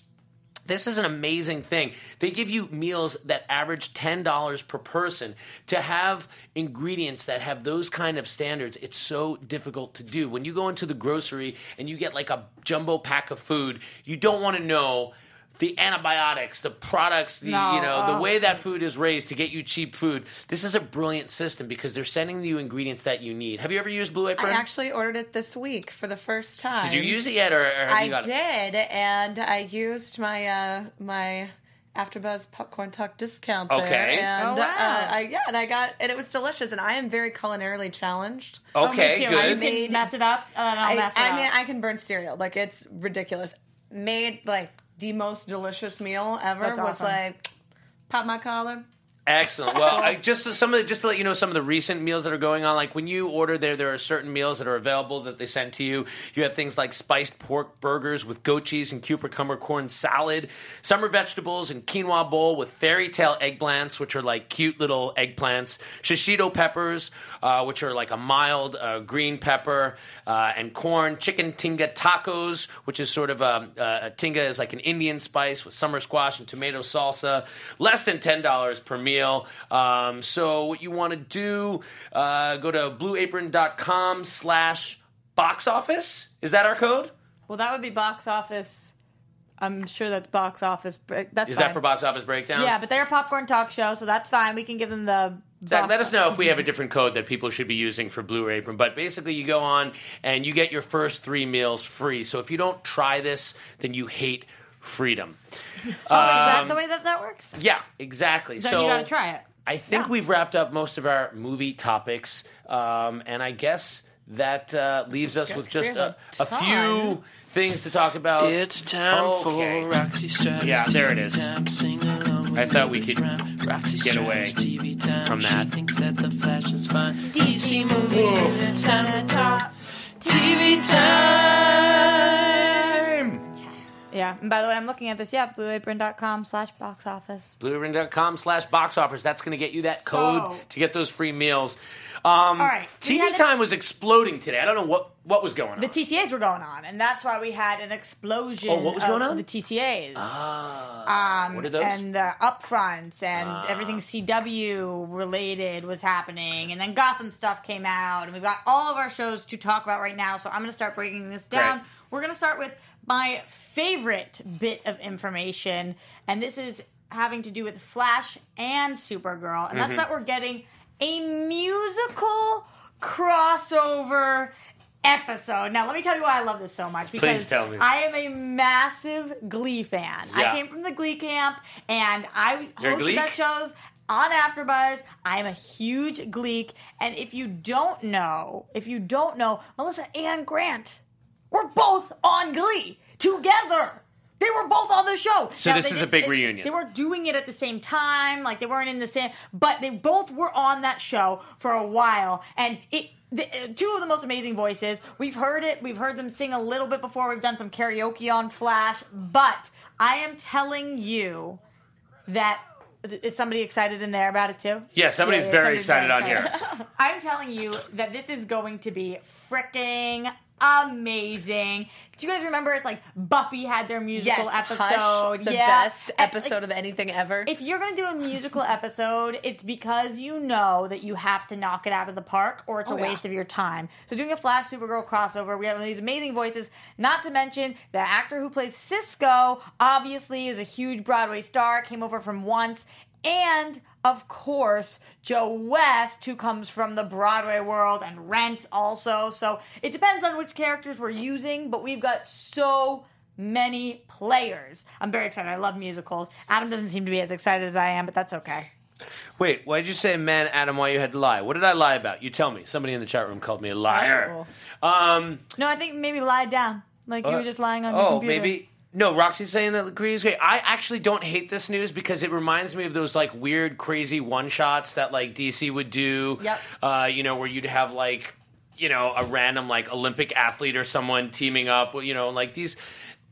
This is an amazing thing. They give you meals that average $10 per person. To have ingredients that have those kind of standards, it's so difficult to do. When you go into the grocery and you get like a jumbo pack of food, you don't want to know the antibiotics, the products, the No, you know, the oh. way that food is raised to get you cheap food. This is a brilliant system because they're sending you ingredients that you need. Have you ever used Blue Apron? I actually ordered it this week for the first time. Did you use it yet, or, or have I you got it? did, and I used my uh, my AfterBuzz popcorn talk discount there. Okay. and Oh, wow. uh, I, yeah, and I got and it was delicious, and I am very culinarily challenged. Okay, Oh, me too. good. You can Made- mess it up, and I'll I, mess it I up. mean, I can burn cereal. Like it's ridiculous. Made like the most delicious meal ever. That's was awesome. like pop my collar. Excellent. Well, I, just so- some of the, just to let you know some of the recent meals that are going on. Like when you order there, there are certain meals that are available that they send to you. You have things like spiced pork burgers with goat cheese and cucumber corn salad, summer vegetables and quinoa bowl with fairy tale eggplants, which are like cute little eggplants, shishito peppers, uh, which are like a mild uh, green pepper, uh, and corn, chicken tinga tacos, which is sort of a, a tinga is like an Indian spice with summer squash and tomato salsa. Less than ten dollars per meal. Um, so what you want to do? Uh, go to blueapron.com slash box office. Is that our code? well, that would be box office. I'm sure that's box office. break- That's Is fine. that for box office breakdown? Yeah, but they're a popcorn talk show, so that's fine. We can give them the. Zach, let us know if we have a different code that people should be using for Blue Apron. But basically, you go on and you get your first three meals free. So if you don't try this, then you hate freedom. Oh, is that the way that that works? Yeah, exactly. Then so you got to try it. I think we've wrapped up most of our movie topics, um, and I guess that uh, leaves us with just a, a few things to talk about. It's time Okay. for Roxy Stripes. Yeah, there it is. Time to sing along I thought we could. Roxy get away TV time. from that. She thinks that the Flash is fine. DC movie, it's time to talk. TV time. Yeah. And by the way, I'm looking at this. Yeah, blueapron.com slash box office. blueapron.com slash box office. That's going to get you that code So- to get those free meals. Um, All right, TV had a- time was exploding today. I don't know what, what was going on. The TCAs were going on, and that's why we had an explosion. Oh, what was of going on? The TCAs. um, what are those? and the upfronts and everything CW related was happening, and then Gotham stuff came out, and we've got all of our shows to talk about right now. So I'm going to start breaking this down. We're going to start with my favorite bit of information, and this is having to do with Flash and Supergirl, and Mm-hmm. that's that we're getting a musical crossover episode. Now, let me tell you why I love this so much. Because Please tell me. I am a massive Glee fan. Yeah. I came from the Glee camp, and I You're hosted that shows on AfterBuzz. I am a huge Gleek, and if you don't know, if you don't know, Melissa and Grant were both on Glee together. They were both on the show. So this is a big they- reunion. They weren't doing it at the same time, like they weren't in the same, but they both were on that show for a while, and it. The, uh, two of the most amazing voices. We've heard it. We've heard them sing a little bit before. We've done some karaoke on Flash, but I am telling you that is somebody excited in there about it too? Yeah, somebody's very excited on here. I'm telling you that this is going to be freaking amazing. Do you guys remember? It's like Buffy had their musical Yes, episode. Hush, the yeah. best episode like, of anything ever. if you're going to do a musical episode, it's because you know that you have to knock it out of the park or it's a Oh, yeah. waste of your time. So doing a Flash Supergirl crossover, we have these amazing voices, not to mention the actor who plays Cisco obviously is a huge Broadway star, came over from Once, and of course, Joe West, who comes from the Broadway world and Rent also. So it depends on which characters we're using, but we've got so many players. I'm very excited. I love musicals. Adam doesn't seem to be as excited as I am, but that's okay. Wait, why did you say, man, Adam, why you had to lie? What did I lie about? You tell me. Somebody in the chat room called me a liar. Um, No, I think maybe lie down. Like you were just lying on the oh, computer. maybe. No, Roxy's saying that Glee is great. I actually don't hate this news because it reminds me of those like weird, crazy one shots that like DC would do. Yep. Uh, you know, where you'd have like, you know, a random like Olympic athlete or someone teaming up. You know, like these.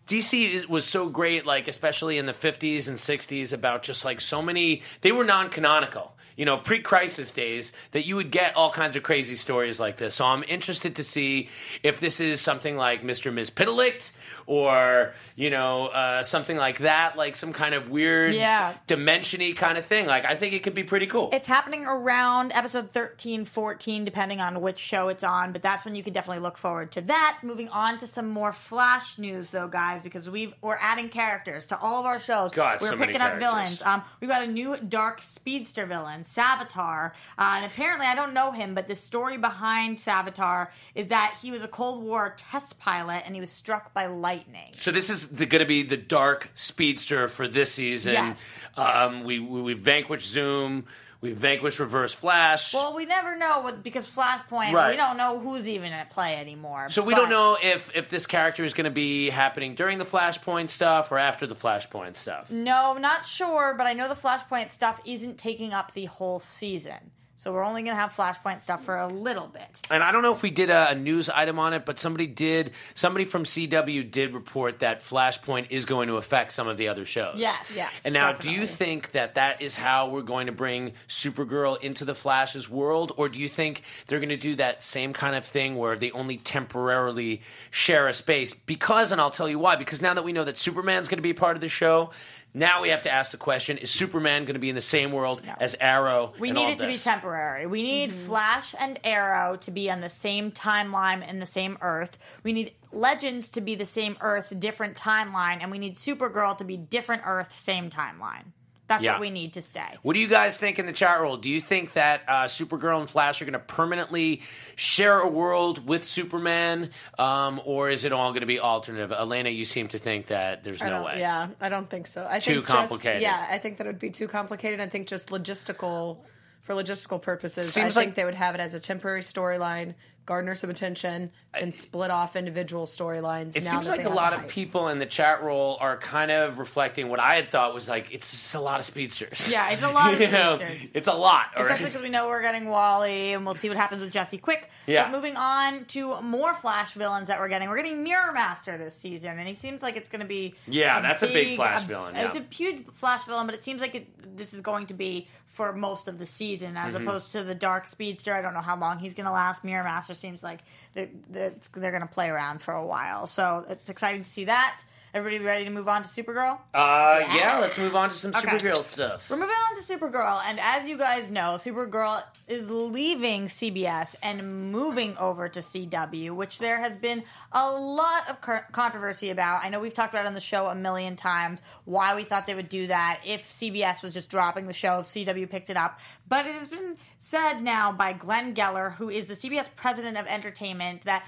DC was so great, like especially in the 50s and 60s, about just like so many. They were non-canonical, you know, pre-crisis days that you would get all kinds of crazy stories like this. So I'm interested to see if this is something like Mr. Mxyzptlk or you know uh, something like that, like some kind of weird, Yeah. dimensiony kind of thing. Like I think it could be pretty cool. It's happening around episode 13, 14, depending on which show it's on, but that's when you can definitely look forward to that. Moving on to some more Flash news, though, guys, because we've, we're adding characters to all of our shows. God, we're so many picking up villains. Um, we've got a new dark speedster villain, Savitar. Uh, and apparently, I don't know him, but the story behind Savitar is that he was a Cold War test pilot and he was struck by lightning. So this is going to be the dark speedster for this season. Yes. Um, we, we we vanquished Zoom. We vanquished Reverse Flash. Well, we never know what, because Flashpoint, Right. we don't know who's even at play anymore. so we but- don't know if if this character is going to be happening during the Flashpoint stuff or after the Flashpoint stuff. No, not sure, but I know the Flashpoint stuff isn't taking up the whole season. So we're only going to have Flashpoint stuff for a little bit. And I don't know if we did a, a news item on it, but somebody did. Somebody from CW did report that Flashpoint is going to affect some of the other shows. Yeah, yeah. And now, do you think that that is how we're going to bring Supergirl into the Flash's world, or do you think they're going to do that same kind of thing where they only temporarily share a space? Because, and I'll tell you why. Because now that we know that Superman's going to be part of the show. Now we have to ask the question: Is Superman going to be in the same world as Arrow? We and need all it to be temporary. We need mm-hmm. Flash and Arrow to be on the same timeline and the same Earth. We need Legends to be the same Earth, different timeline, and we need Supergirl to be different Earth, same timeline. That's Yeah. what we need to stay. What do you guys think in the chat roll? Do you think that uh, Supergirl and Flash are going to permanently share a world with Superman, um, or is it all going to be alternative? Elena, you seem to think that there's I no way. Yeah, I don't think so. I Too think complicated. Just, yeah, I think that it would be too complicated. I think just logistical, for logistical purposes, Seems I think like- they would have it as a temporary storyline, garner some attention, and split off individual storylines. It now seems that like they a lot the of hype. people in the chat roll are kind of reflecting what I had thought was like it's just a lot of speedsters. Yeah, it's a lot of You know, speedsters. It's a lot, all Especially right? because we know we're getting Wally, and we'll see what happens with Jesse Quick. Yeah. But moving on to more Flash villains that we're getting. We're getting Mirror Master this season, and he seems like it's going to be. Yeah, that's a big Flash a- villain, It's a huge Flash villain, but it seems like it, this is going to be for most of the season, as Mm-hmm. opposed to the Dark Speedster. I don't know how long he's going to last. Mirror Master seems like they're, they're, going to play around for a while, so it's exciting to see that. Everybody ready to move on to Supergirl? Uh, yeah, let's move on to some Okay. Supergirl stuff. We're moving on to Supergirl, and as you guys know, Supergirl is leaving CBS and moving over to CW, which there has been a lot of controversy about. I know we've talked about on the show a million times why we thought they would do that if CBS was just dropping the show, if CW picked it up. But it has been said now by Glenn Geller, who is the CBS president of entertainment, that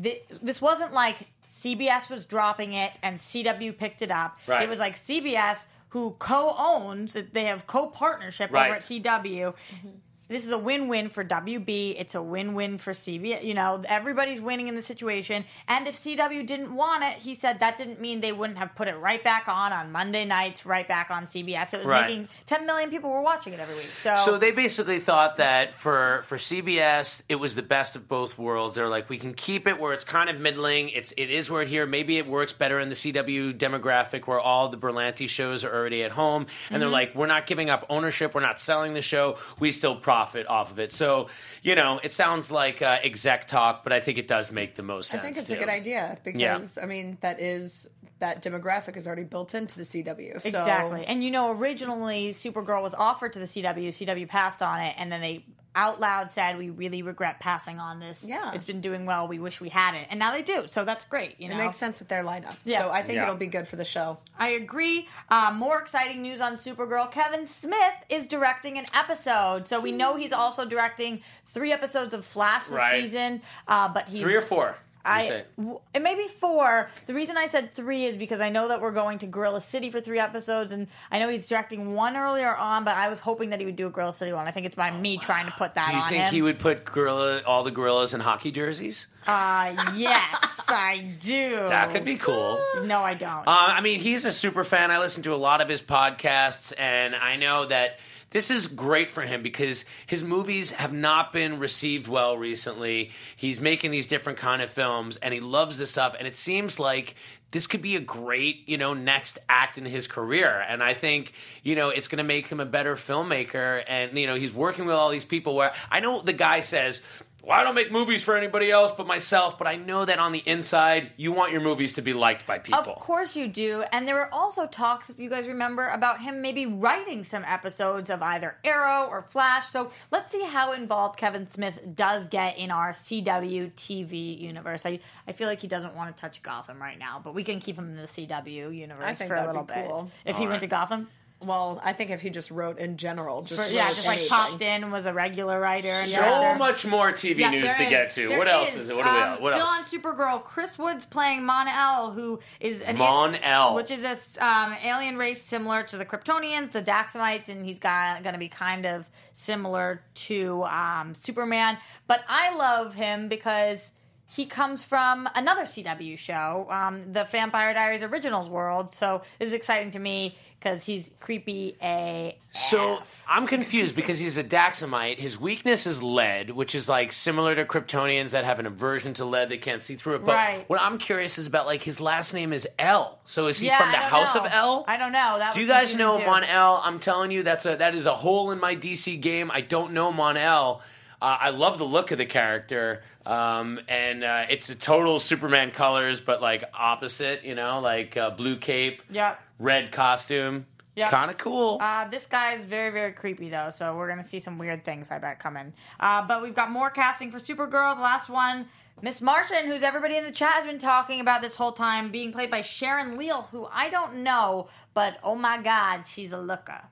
th- this wasn't like CBS was dropping it and CW picked it up. Right. It was like CBS who co-owns they have co-partnership Right. over at CW. Mm-hmm. This is a win-win for WB. It's a win-win for CBS. You know, everybody's winning in the situation. And if CW didn't want it, he said that didn't mean they wouldn't have put it right back on on Monday nights, right back on CBS. It was Right. making 10 million people were watching it every week. So, So they basically thought that for for CBS, it was the best of both worlds. They're like, we can keep it where it's kind of middling. It's it is where here. Maybe it works better in the CW demographic where all the Berlanti shows are already at home, and they're mm-hmm. like, we're not giving up ownership. We're not selling the show. We still profit off of it. So you know, it sounds like uh, exec talk, but I think it does make the most sense. I think it's too. a good idea because I mean that is that demographic is already built into the CW. So Exactly. And you know, originally Supergirl was offered to the CW. CW passed on it, and then they out loud said, "We really regret passing on this. Yeah. it's been doing well. We wish we had it." And now they do. So that's great. You know, It makes sense with their lineup. Yeah. So I think Yeah. it'll be good for the show. I agree. Uh, more exciting news on Supergirl. Kevin Smith is directing an episode. So we know he's also directing three episodes of Flash this Right. season. Uh, but he's Three or four. I w- it may be four. The reason I said three is because I know that we're going to Gorilla City for three episodes, and I know he's directing one earlier on, but I was hoping that he would do a Gorilla City one. I think it's by me trying to put that Do you on think him. he would put gorilla all the gorillas in hockey jerseys? uh, yes, I do. That could be cool. No, I don't. Uh, I mean, he's a super fan. I listen to a lot of his podcasts, and I know that this is great for him because his movies have not been received well recently. He's making these different kind of films, and he loves this stuff. And it seems like this could be a great, you know, next act in his career. And I think, you know, it's going to make him a better filmmaker. And you know, he's working with all these people. Where I know the guy says. Well, I don't make movies for anybody else but myself, but I know that on the inside, you want your movies to be liked by people. Of course you do. And there were also talks, if you guys remember, about him maybe writing some episodes of either Arrow or Flash. So let's see how involved Kevin Smith does get in our CW TV universe. I, I feel like he doesn't want to touch Gotham right now, but we can keep him in the CW universe for a little be bit. cool. If he went to Gotham? Well, I think if he just wrote in general, just For- yeah, wrote just like anything. popped in and was a regular writer. And So director. much more TV Yeah, news to is. get to. There What else is. is it? What do we Um, What still else? on Supergirl, Chris Woods playing Mon El, who is an Mon-El. which is a um, alien race similar to the Kryptonians, the Daxamites, and he's got going to be kind of similar to um, Superman. But I love him because. He comes from another CW show, um, the Vampire Diaries Originals world. So this is exciting to me because he's creepy A. So I'm confused because he's a Daxamite. His weakness is lead, which is like similar to Kryptonians that have an aversion to lead. They can't see through it. But Right. what I'm curious is about like his last name is L. So is he Yeah, from the House know. of L? I don't know. That Do you guys know. Mon El? I'm telling you, that's a that is a hole in my DC game. I don't know Mon El. Uh, I love the look of the character, um, and uh, it's a total Superman colors, but like opposite. You know, like uh, blue cape, Yep. red costume, Yeah. kind of cool. Uh, this guy is very, very creepy, though, so we're going to see some weird things, I bet, coming. Uh, but we've got more casting for Supergirl. The last one, Miss Martian, who's everybody in the chat has been talking about this whole time, being played by Sharon Leal, who I don't know, but oh my god, she's a looker.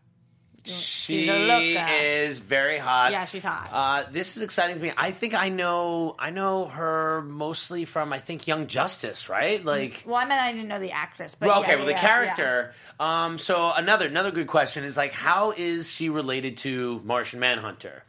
She is very hot. Yeah, she's hot. Uh, this is exciting to me. I think I know. I know her mostly from I think Young Justice, right? Like. Well, I mean, I didn't know the actress, but Well, yeah, okay, well, the yeah, character. Um, so another another good question is like, how is she related to Martian Manhunter?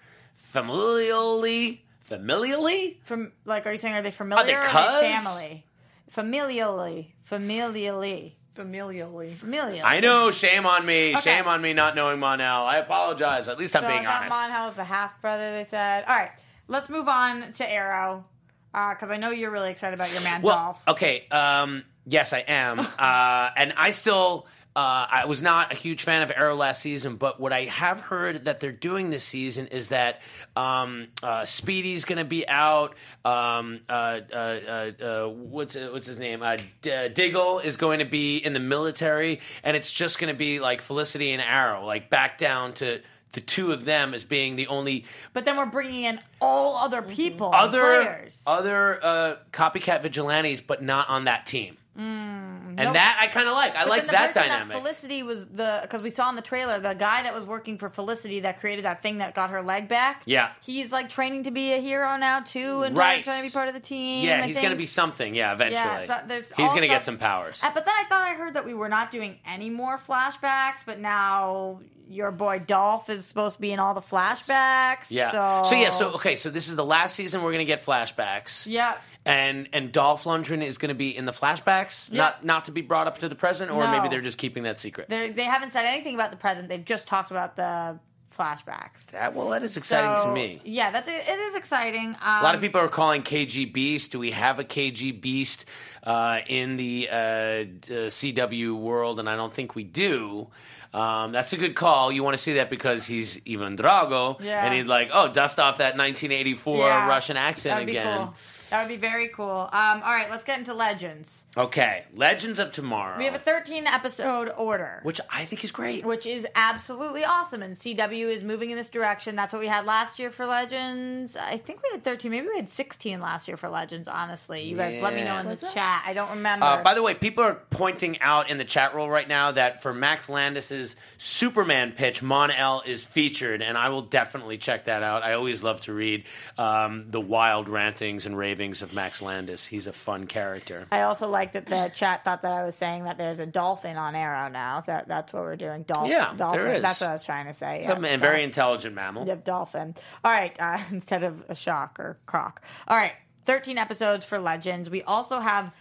Familially, familially. From like, are you saying are they familiar they or are they family? Familially, familially, Familially. Familially. I know. Shame on me. Okay. Shame on me not knowing Mon El. I apologize. At least I'm So being I got honest. Mon El was the half brother. They said. All right, let's move on to Arrow because I know you're really excited about your man Well, Dolph. okay. Um, yes, I am, uh, and I still. Uh, I was not a huge fan of Arrow last season, but what I have heard that they're doing this season is that um, uh, Speedy's going to be out. Um, uh, uh, uh, uh, what's what's his name? Uh, D- uh, Diggle is going to be in the military, and it's just going to be like Felicity and Arrow, like back down to the two of them as being the only But then we're bringing in all other people, and other players. other uh, copycat vigilantes, but not on that team. And nope. that I kind of like. I But like the that dynamic. That Felicity was the because we saw in the trailer the guy that was working for Felicity that created that thing that got her leg back. Yeah. he's like training to be a hero now too, and Right. trying to be part of the team. yeah, I he's going to be something. Yeah, eventually. Yeah, so there's he's going to get some powers. Uh, but then I thought I heard that we were not doing any more flashbacks, but now your boy Dolph is supposed to be in all the flashbacks. Yeah. So, yeah. So okay. So this is the last season. We're going to get flashbacks. yeah. And and Dolph Lundgren is going to be in the flashbacks, Yeah. not not to be brought up to the present, or No. maybe they're just keeping that secret. They they haven't said anything about the present. They've just talked about the flashbacks. That- well, that is exciting So, to me. Yeah, that's it. It is exciting. Um, A lot of people are calling KG Beast. Do we have a KG Beast uh, in the uh, uh, CW world? And I don't think we do. Um, that's a good call. You want to see that because he's Ivan Drago, Yeah. and he'd like, oh, dust off that 1984 Yeah, Russian accent That'd be again. cool. That would be very cool. Um, all right, let's get into Legends. Okay, Legends of Tomorrow, We have a 13 episode order. which I think is great. which is absolutely awesome. And CW is moving in this direction. That's what we had last year for Legends. I think we had 13. Maybe we had 16 last year for Legends, honestly. You guys let me know in the chat. I don't remember. Uh, by the way, people are pointing out in the chat roll right now that for Max Landis's Superman pitch, Mon El is featured, and I will definitely check that out. I always love to read um, the wild rantings and ravings of Max Landis. He's a fun character. I also like that the chat thought that I was saying that there's a dolphin on Arrow now. That That's what we're doing. Dolphin. Yeah, dolphin. there is. That's what I was trying to say. Some Yeah, and very intelligent mammal. Yep, dolphin. All right, uh, instead of a shock or croc. All right, 13 episodes for Legends. We also have,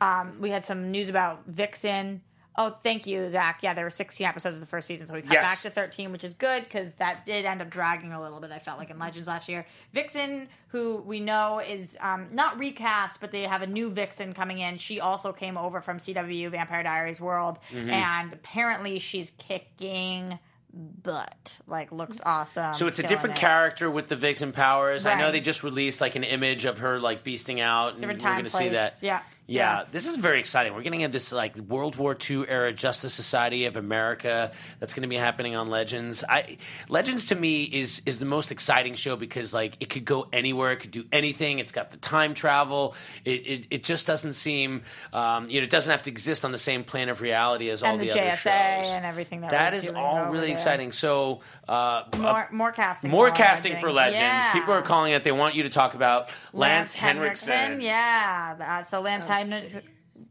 um, we had some news about Vixen. Oh, thank you, Zach. Yeah, there were 16 episodes of the first season, so we cut Yes. back to 13, which is good because that did end up dragging a little bit. I felt like in Legends last year. Vixen, who we know is um, not recast, but they have a new Vixen coming in. She also came over from CW Vampire Diaries World, Mm-hmm. and apparently she's kicking butt. Like, looks awesome. So it's a different it. character with the Vixen powers. I know they just released like an image of her like beasting out, and Different we're time, going to see that. Yeah. Yeah, Yeah. this is very exciting. We're getting into this like World War II era Justice Society of America that's going to be happening on Legends. I Legends to me is is the most exciting show because like it could go anywhere, it could do anything. It's got the time travel. It it, it just doesn't seem um, you know it doesn't have to exist on the same plane of reality as all and the, the, other shows. and everything that, that is all really there. exciting. So uh, More, more casting. more for casting for Legends. Yeah. People are calling it. They want you to talk about Lance, Henriksen. Yeah. Uh, so Lance Oh, Henriksen.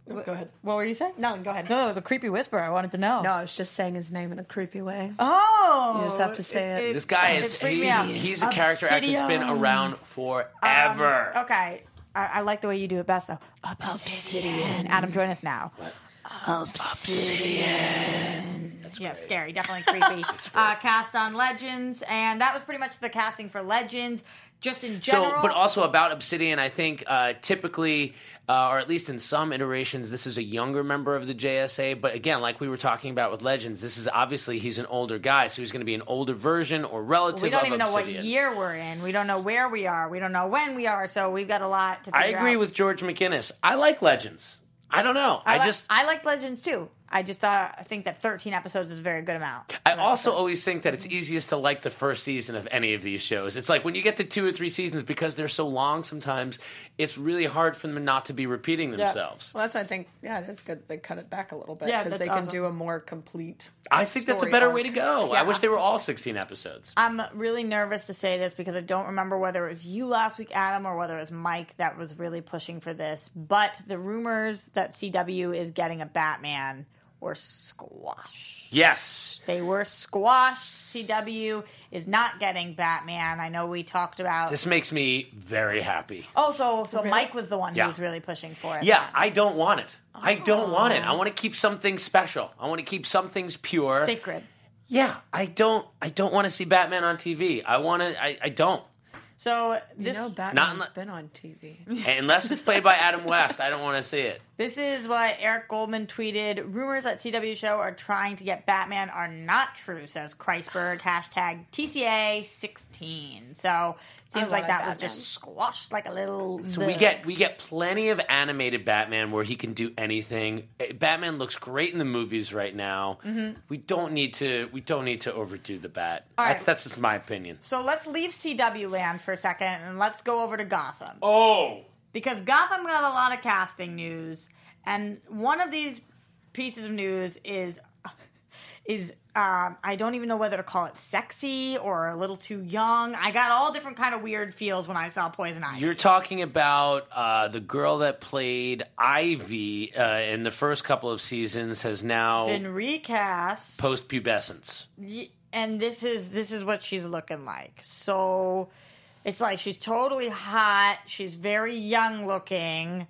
Go ahead. What were you saying? No, go ahead. No, it was a creepy whisper. I wanted to know. No, I was just saying his name in a creepy way. Oh. You just have to say it. This guy it is freaked me he's, out. he's a character actor that's been around forever. Um, okay. I, I like the way you do it best, though. Obsidian. Adam, join us now. Obsidian. yeah, scary. Definitely creepy. uh, cast on Legends, and that was pretty much the casting for Legends. Just in general. So, but also about Obsidian, I think uh, typically, uh, or at least in some iterations, this is a younger member of the JSA. But again, like we were talking about with Legends, this is obviously he's an older guy, so he's going to be an older version or relative. we don't even know what year we're in. We don't know where we are. We don't know when we are. So we've got a lot to. Figure out. I agree out. with George McInnes. I like Legends. I don't know. I, I, like, just I like Legends too. I just thought I think that 13 episodes is a very good amount. I also episodes. always think that it's easiest to like the first season of any of these shows. It's like when you get to two or three seasons because they're so long sometimes, it's really hard for them not to be repeating themselves. Well, that's why I think. Yeah, it is good. They cut it back a little bit because that's they can do a more complete. I think that's a better arc. way to go. I wish they were all 16 episodes. I'm really nervous to say this because I don't remember whether it was you last week, Adam, or whether it was Mike that was really pushing for this. But the rumors that CW is getting a Batman were squashed. Yes. They were squashed. CW is not getting Batman. I know we talked about. This makes me very happy. oh, so so Mike was the one Yeah. who was really pushing for it. Yeah, then. I don't want it. I don't want it. I want to keep some things special. I want to keep some things pure. sacred. Yeah, I don't. I don't want to see Batman on TV. I want to. I, I don't. So You this know, Not Batman's unle- been on TV. Unless it's played by Adam West, I don't want to see it. This is what Eric Goldman tweeted. Rumors that CW show are trying to get Batman are not true, says Kreisberg. Hashtag TCA16. So it seems like wanted that was just squashed like a little. So we get we get plenty of animated Batman where he can do anything. Eh, Batman looks great in the movies right now. We don't need to we don't need to overdo the bat. All that's right. that's just my opinion. So let's leave CW land for a second and let's go over to Gotham. Oh, Because Gotham got a lot of casting news, and one of these pieces of news is is um, I don't even know whether to call it sexy or a little too young. I got all different kind of weird feels when I saw Poison Ivy. you're talking about uh, the girl that played Ivy uh, in the first couple of seasons has now been recast, post pubescence. y- and this is this is what she's looking like. So it's like she's totally hot. She's very young looking.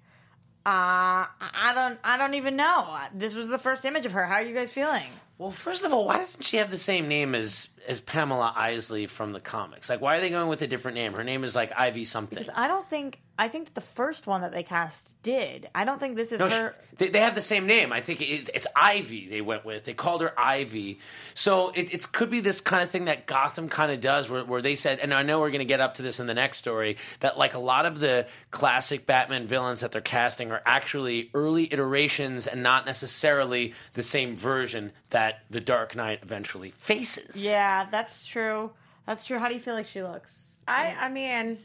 Uh, I don't I don't even know. This was the first image of her. How are you guys feeling? Well, first of all, why doesn't she have the same name as as Pamela Isley from the comics? Like, why are they going with a different name? Her name is like Ivy something. I don't think I think that the first one that they cast did. I don't think this is No, her. sh- they, they have the same name. I think it, it's Ivy. They went with. They called her Ivy. So it, it could be this kind of thing that Gotham kind of does, where, where they said, and I know we're going to get up to this in the next story, that like a lot of the classic Batman villains that they're casting are actually early iterations and not necessarily the same version that the Dark Knight eventually faces. Yeah, that's true. That's true. How do you feel like she looks? I, I mean,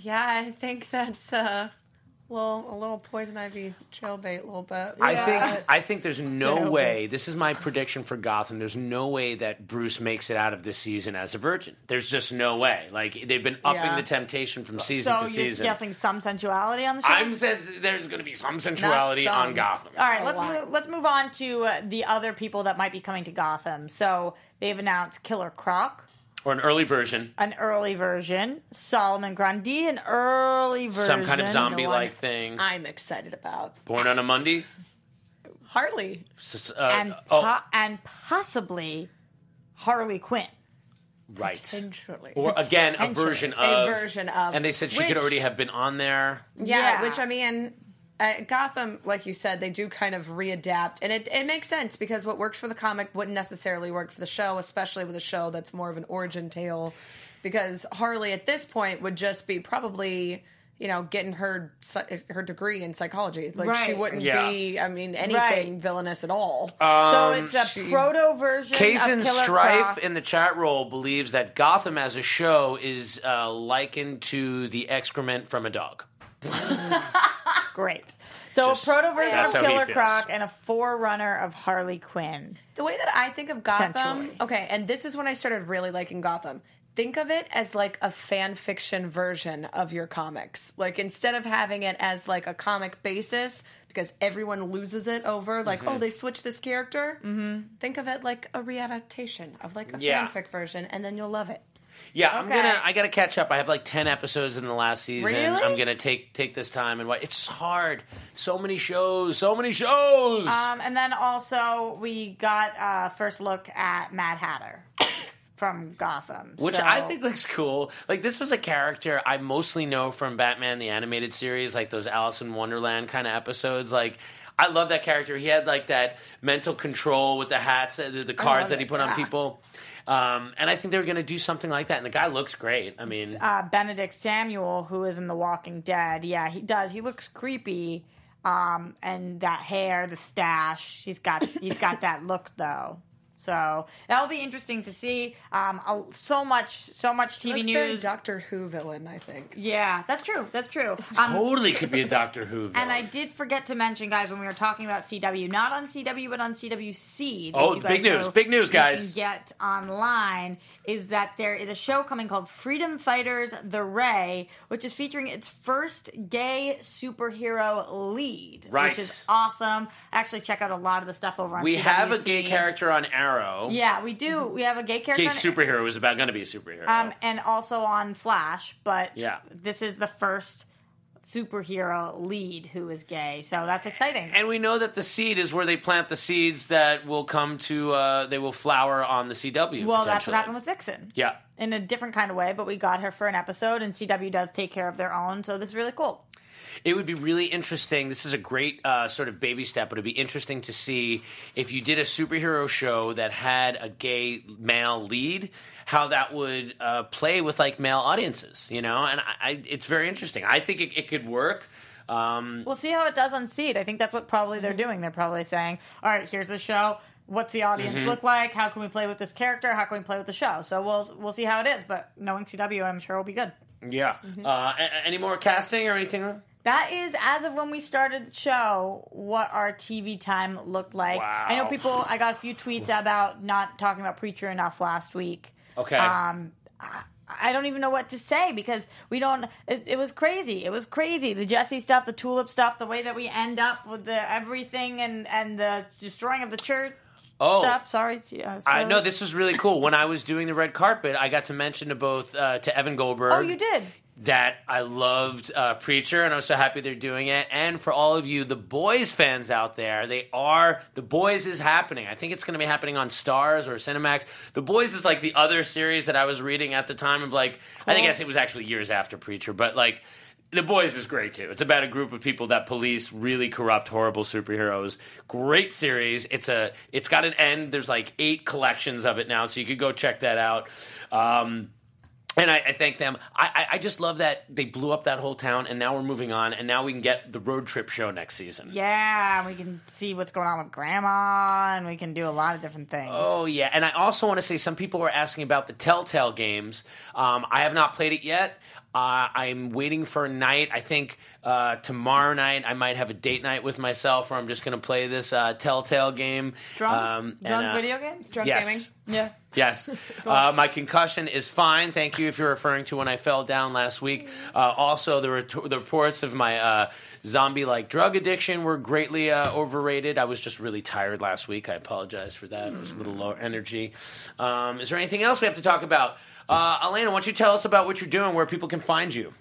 yeah, I think that's uh, well, a little poison ivy jailbait, a little bit. I think I think there's no way. This is my prediction for Gotham. There's no way that Bruce makes it out of this season as a virgin. There's just no way. Like they've been upping Yeah. the temptation from season So to you're season. guessing some sensuality on the show. I'm said there's going to be some sensuality some. on Gotham. All right, A let's lot. move, let's move on to uh, the other people that might be coming to Gotham. So they've announced Killer Croc, Or an early version, an early version, Solomon Grundy, an early version, some kind of zombie-like one. thing. I'm excited about Born on a Monday. Harley. S- uh, and oh, po- and possibly Harley Quinn. right. Potentially. Or again, a version of A version of- And they said she could which- already have been on there. Yeah, Yeah. which I mean, uh, Gotham, like you said, they do kind of readapt, and it, it makes sense because what works for the comic wouldn't necessarily work for the show, especially with a show that's more of an origin tale. Because Harley at this point would just be probably, you know, getting her her degree in psychology. Like she wouldn't Yeah. be, I mean, anything Right. villainous at all. so it's a she- proto version Kazan of Strife Croc. in the chat roll believes that Gotham as a show is uh, likened to the excrement from a dog. Great. So Just- a proto version of Killer. Croc and a forerunner of Harley Quinn. The way that I think of Gotham, okay, and this is when I started really liking Gotham. Think of it as like a fan fiction version of your comics. Like instead of having it as like a comic basis, because everyone loses it over like, Mm-hmm. oh, they switched this character. Mm-hmm. Think of it like a readaptation of like a Yeah. fanfic version, and then you'll love it. Yeah, I'm gonna. I gotta catch up. I have like ten episodes in the last season. Really? I'm gonna take take this time and watch. It's just hard. So many shows. So many shows. Um, and then also we got uh, first look at Mad Hatter from Gotham, which So- I think looks cool. Like this was a character I mostly know from Batman the animated series, like those Alice in Wonderland kind of episodes. Like I love that character. He had like that mental control with the hats, uh, the, the cards that he put on people. Um, and I think they were going to do something like that. And the guy looks great. I mean, uh, Benedict Samuel, who is in The Walking Dead. Yeah, he does. He looks creepy. Um, and that hair, the stash. He's got he's got that look though. So that will be interesting to see. Um, so much, so much TV Looks very news. Doctor Who villain, I think. yeah, that's true. That's true. Um, Totally could be a Doctor Who. Villain. and I did forget to mention, guys, when we were talking about CW, not on CW, but on CW Seed. Oh, big news, big news, you guys. Can get online is that there is a show coming called Freedom Fighters: The Ray, which is featuring its first gay superhero lead, Right. which is awesome. Actually, check out a lot of the stuff over on. we CW have a gay character on Arrow. Yeah, we do. We have a gay character. Gay superhero is about going to be a superhero. um, and also on Flash, but Yeah. this is the first superhero lead who is gay, so that's exciting. and we know that the seed is where they plant the seeds that will come to. Uh, they will flower on the CW. well, that's what happened with Vixen. Yeah. In a different kind of way, but we got her for an episode, and CW does take care of their own, so this is really cool. It would be really interesting. This is a great uh, sort of baby step, but it'd be interesting to see if you did a superhero show that had a gay male lead, how that would uh, play with like male audiences, you know? And I, I, it's very interesting. I think it, it could work. Um, We'll see how it does on Seed. I think that's what probably they're doing. They're probably saying, all right, here's the show. What's the audience Mm-hmm. look like? How can we play with this character? How can we play with the show? So we'll we'll see how it is. But knowing CW, I'm sure it'll be good. yeah. Uh, a- a- any more casting or anything? That is, as of when we started the show, what our TV time looked like. Wow. I know people, I got a few tweets about not talking about Preacher enough last week. Okay. Um, I, I don't even know what to say because we don't, it, it was crazy. It was crazy. The Jesse stuff, the Tulip stuff, the way that we end up with the everything and, and the destroying of the church Oh. stuff. Sorry. Uh, I know this was really cool. When I was doing the red carpet, I got to mention to both uh, to Evan Goldberg. Oh, you did? That I loved uh, Preacher, and I'm so happy they're doing it. And for all of you, the Boys fans out there, they are the Boys is happening. I think it's going to be happening on Starz or Cinemax. The Boys is like the other series that I was reading at the time of like I think I guess it was actually years after Preacher, but like. The Boys is great too. It's about a group of people that police really corrupt, horrible superheroes. Great series. It's a. It's got an end. There's like eight collections of it now, so you could go check that out. Um, and I, I thank them. I, I, I just love that they blew up that whole town, and now we're moving on, and now we can get the road trip show next season. Yeah, we can see what's going on with Grandma, and we can do a lot of different things. Oh yeah, and I also want to say some people were asking about the Telltale games. Um, I have not played it yet. Uh, I'm waiting for a night. I think uh, tomorrow night I might have a date night with myself, where I'm just going to play this uh, Telltale game. Drunk? Um, and, Drunk uh, video games? Drunk yes. gaming. Yeah. Yes. Uh, my concussion is fine. Thank you if you're referring to when I fell down last week. Uh, also, the, ret- the reports of my uh, zombie like drug addiction were greatly uh, overrated. I was just really tired last week. I apologize for that. It was a little low energy. Um, is there anything else we have to talk about? Uh, Elena, why don't you tell us about what you're doing, where people can find you?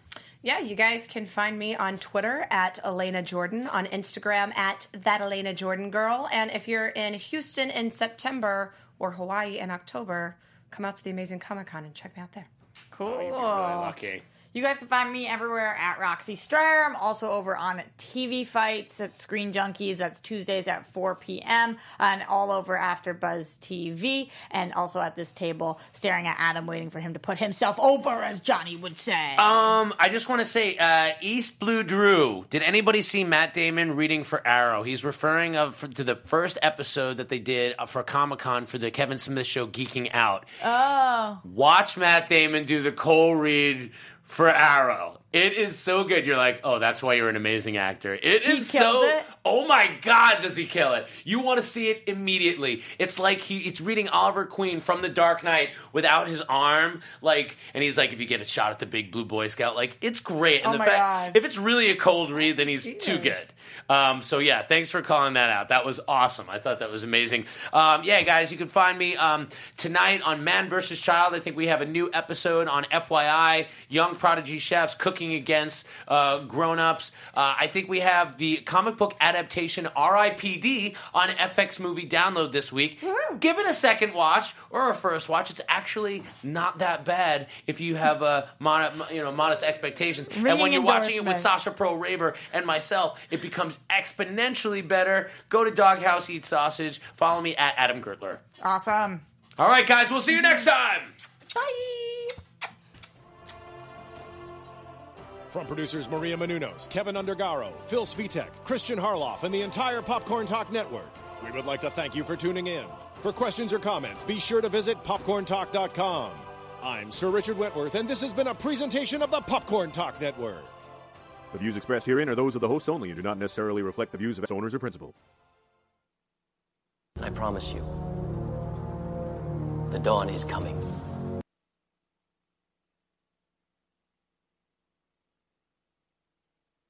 Yeah, you guys can find me on Twitter at Elena Jordan, on Instagram at that Elena Jordan girl, and if you're in Houston in September or Hawaii in October, come out to the Amazing Comic Con and check me out there. Cool. Really lucky. You guys can find me everywhere at Roxy Striar. I'm also over on TV Fights at Screen Junkies. That's Tuesdays at 4 p.m. and all over AfterBuzz TV. And also at this table, staring at Adam, waiting for him to put himself over, as Johnny would say. Um, I just want to say, uh, East Blue Drew. Did anybody see Matt Damon reading for Arrow? He's referring of, to the first episode that they did uh, for Comic Con for the Kevin Smith show, Geeking Out. oh, Watch Matt Damon do the cold read for Arrow. It is so good. You're like, oh, that's why you're an amazing actor. It is kills so. it? Oh my God, does he kill it? You want to see it immediately. It's like he, it's reading Oliver Queen from The Dark Knight without his arm, like, and he's like, if you get a shot at the big blue Boy Scout, like, it's great. And Oh the my fact, God. if it's really a cold read, then he's too good. Um, so yeah, thanks for calling that out. That was awesome. I thought that was amazing. Um, yeah, guys, you can find me um, tonight on Man vs. Child. I think we have a new episode on FYI, Young Prodigy Chefs cooking against uh, grown-ups. Uh, I think we have the comic book adaptation R.I.P.D. on FX Movie Download this week. Give it a second watch or a first watch. It's actually not that bad if you have a mod- you know modest expectations. and when you're watching it with. Sasha Perl-Raver and myself, it becomes exponentially better. Go to Doghouse Eat Sausage. Follow me at Adam Gertler. awesome. All right, guys, we'll see you next time. Bye. From producers Maria Menounos, Kevin Undergaro, Phil Svitek, Christian Harloff, and the entire Popcorn Talk Network, we would like to thank you for tuning in. For questions or comments, be sure to visit popcorntalk.com. I'm Sir Richard Wentworth, and this has been a presentation of the Popcorn Talk Network. The views expressed herein are those of the hosts only and do not necessarily reflect the views of its owners or principals. I promise you, the dawn is coming.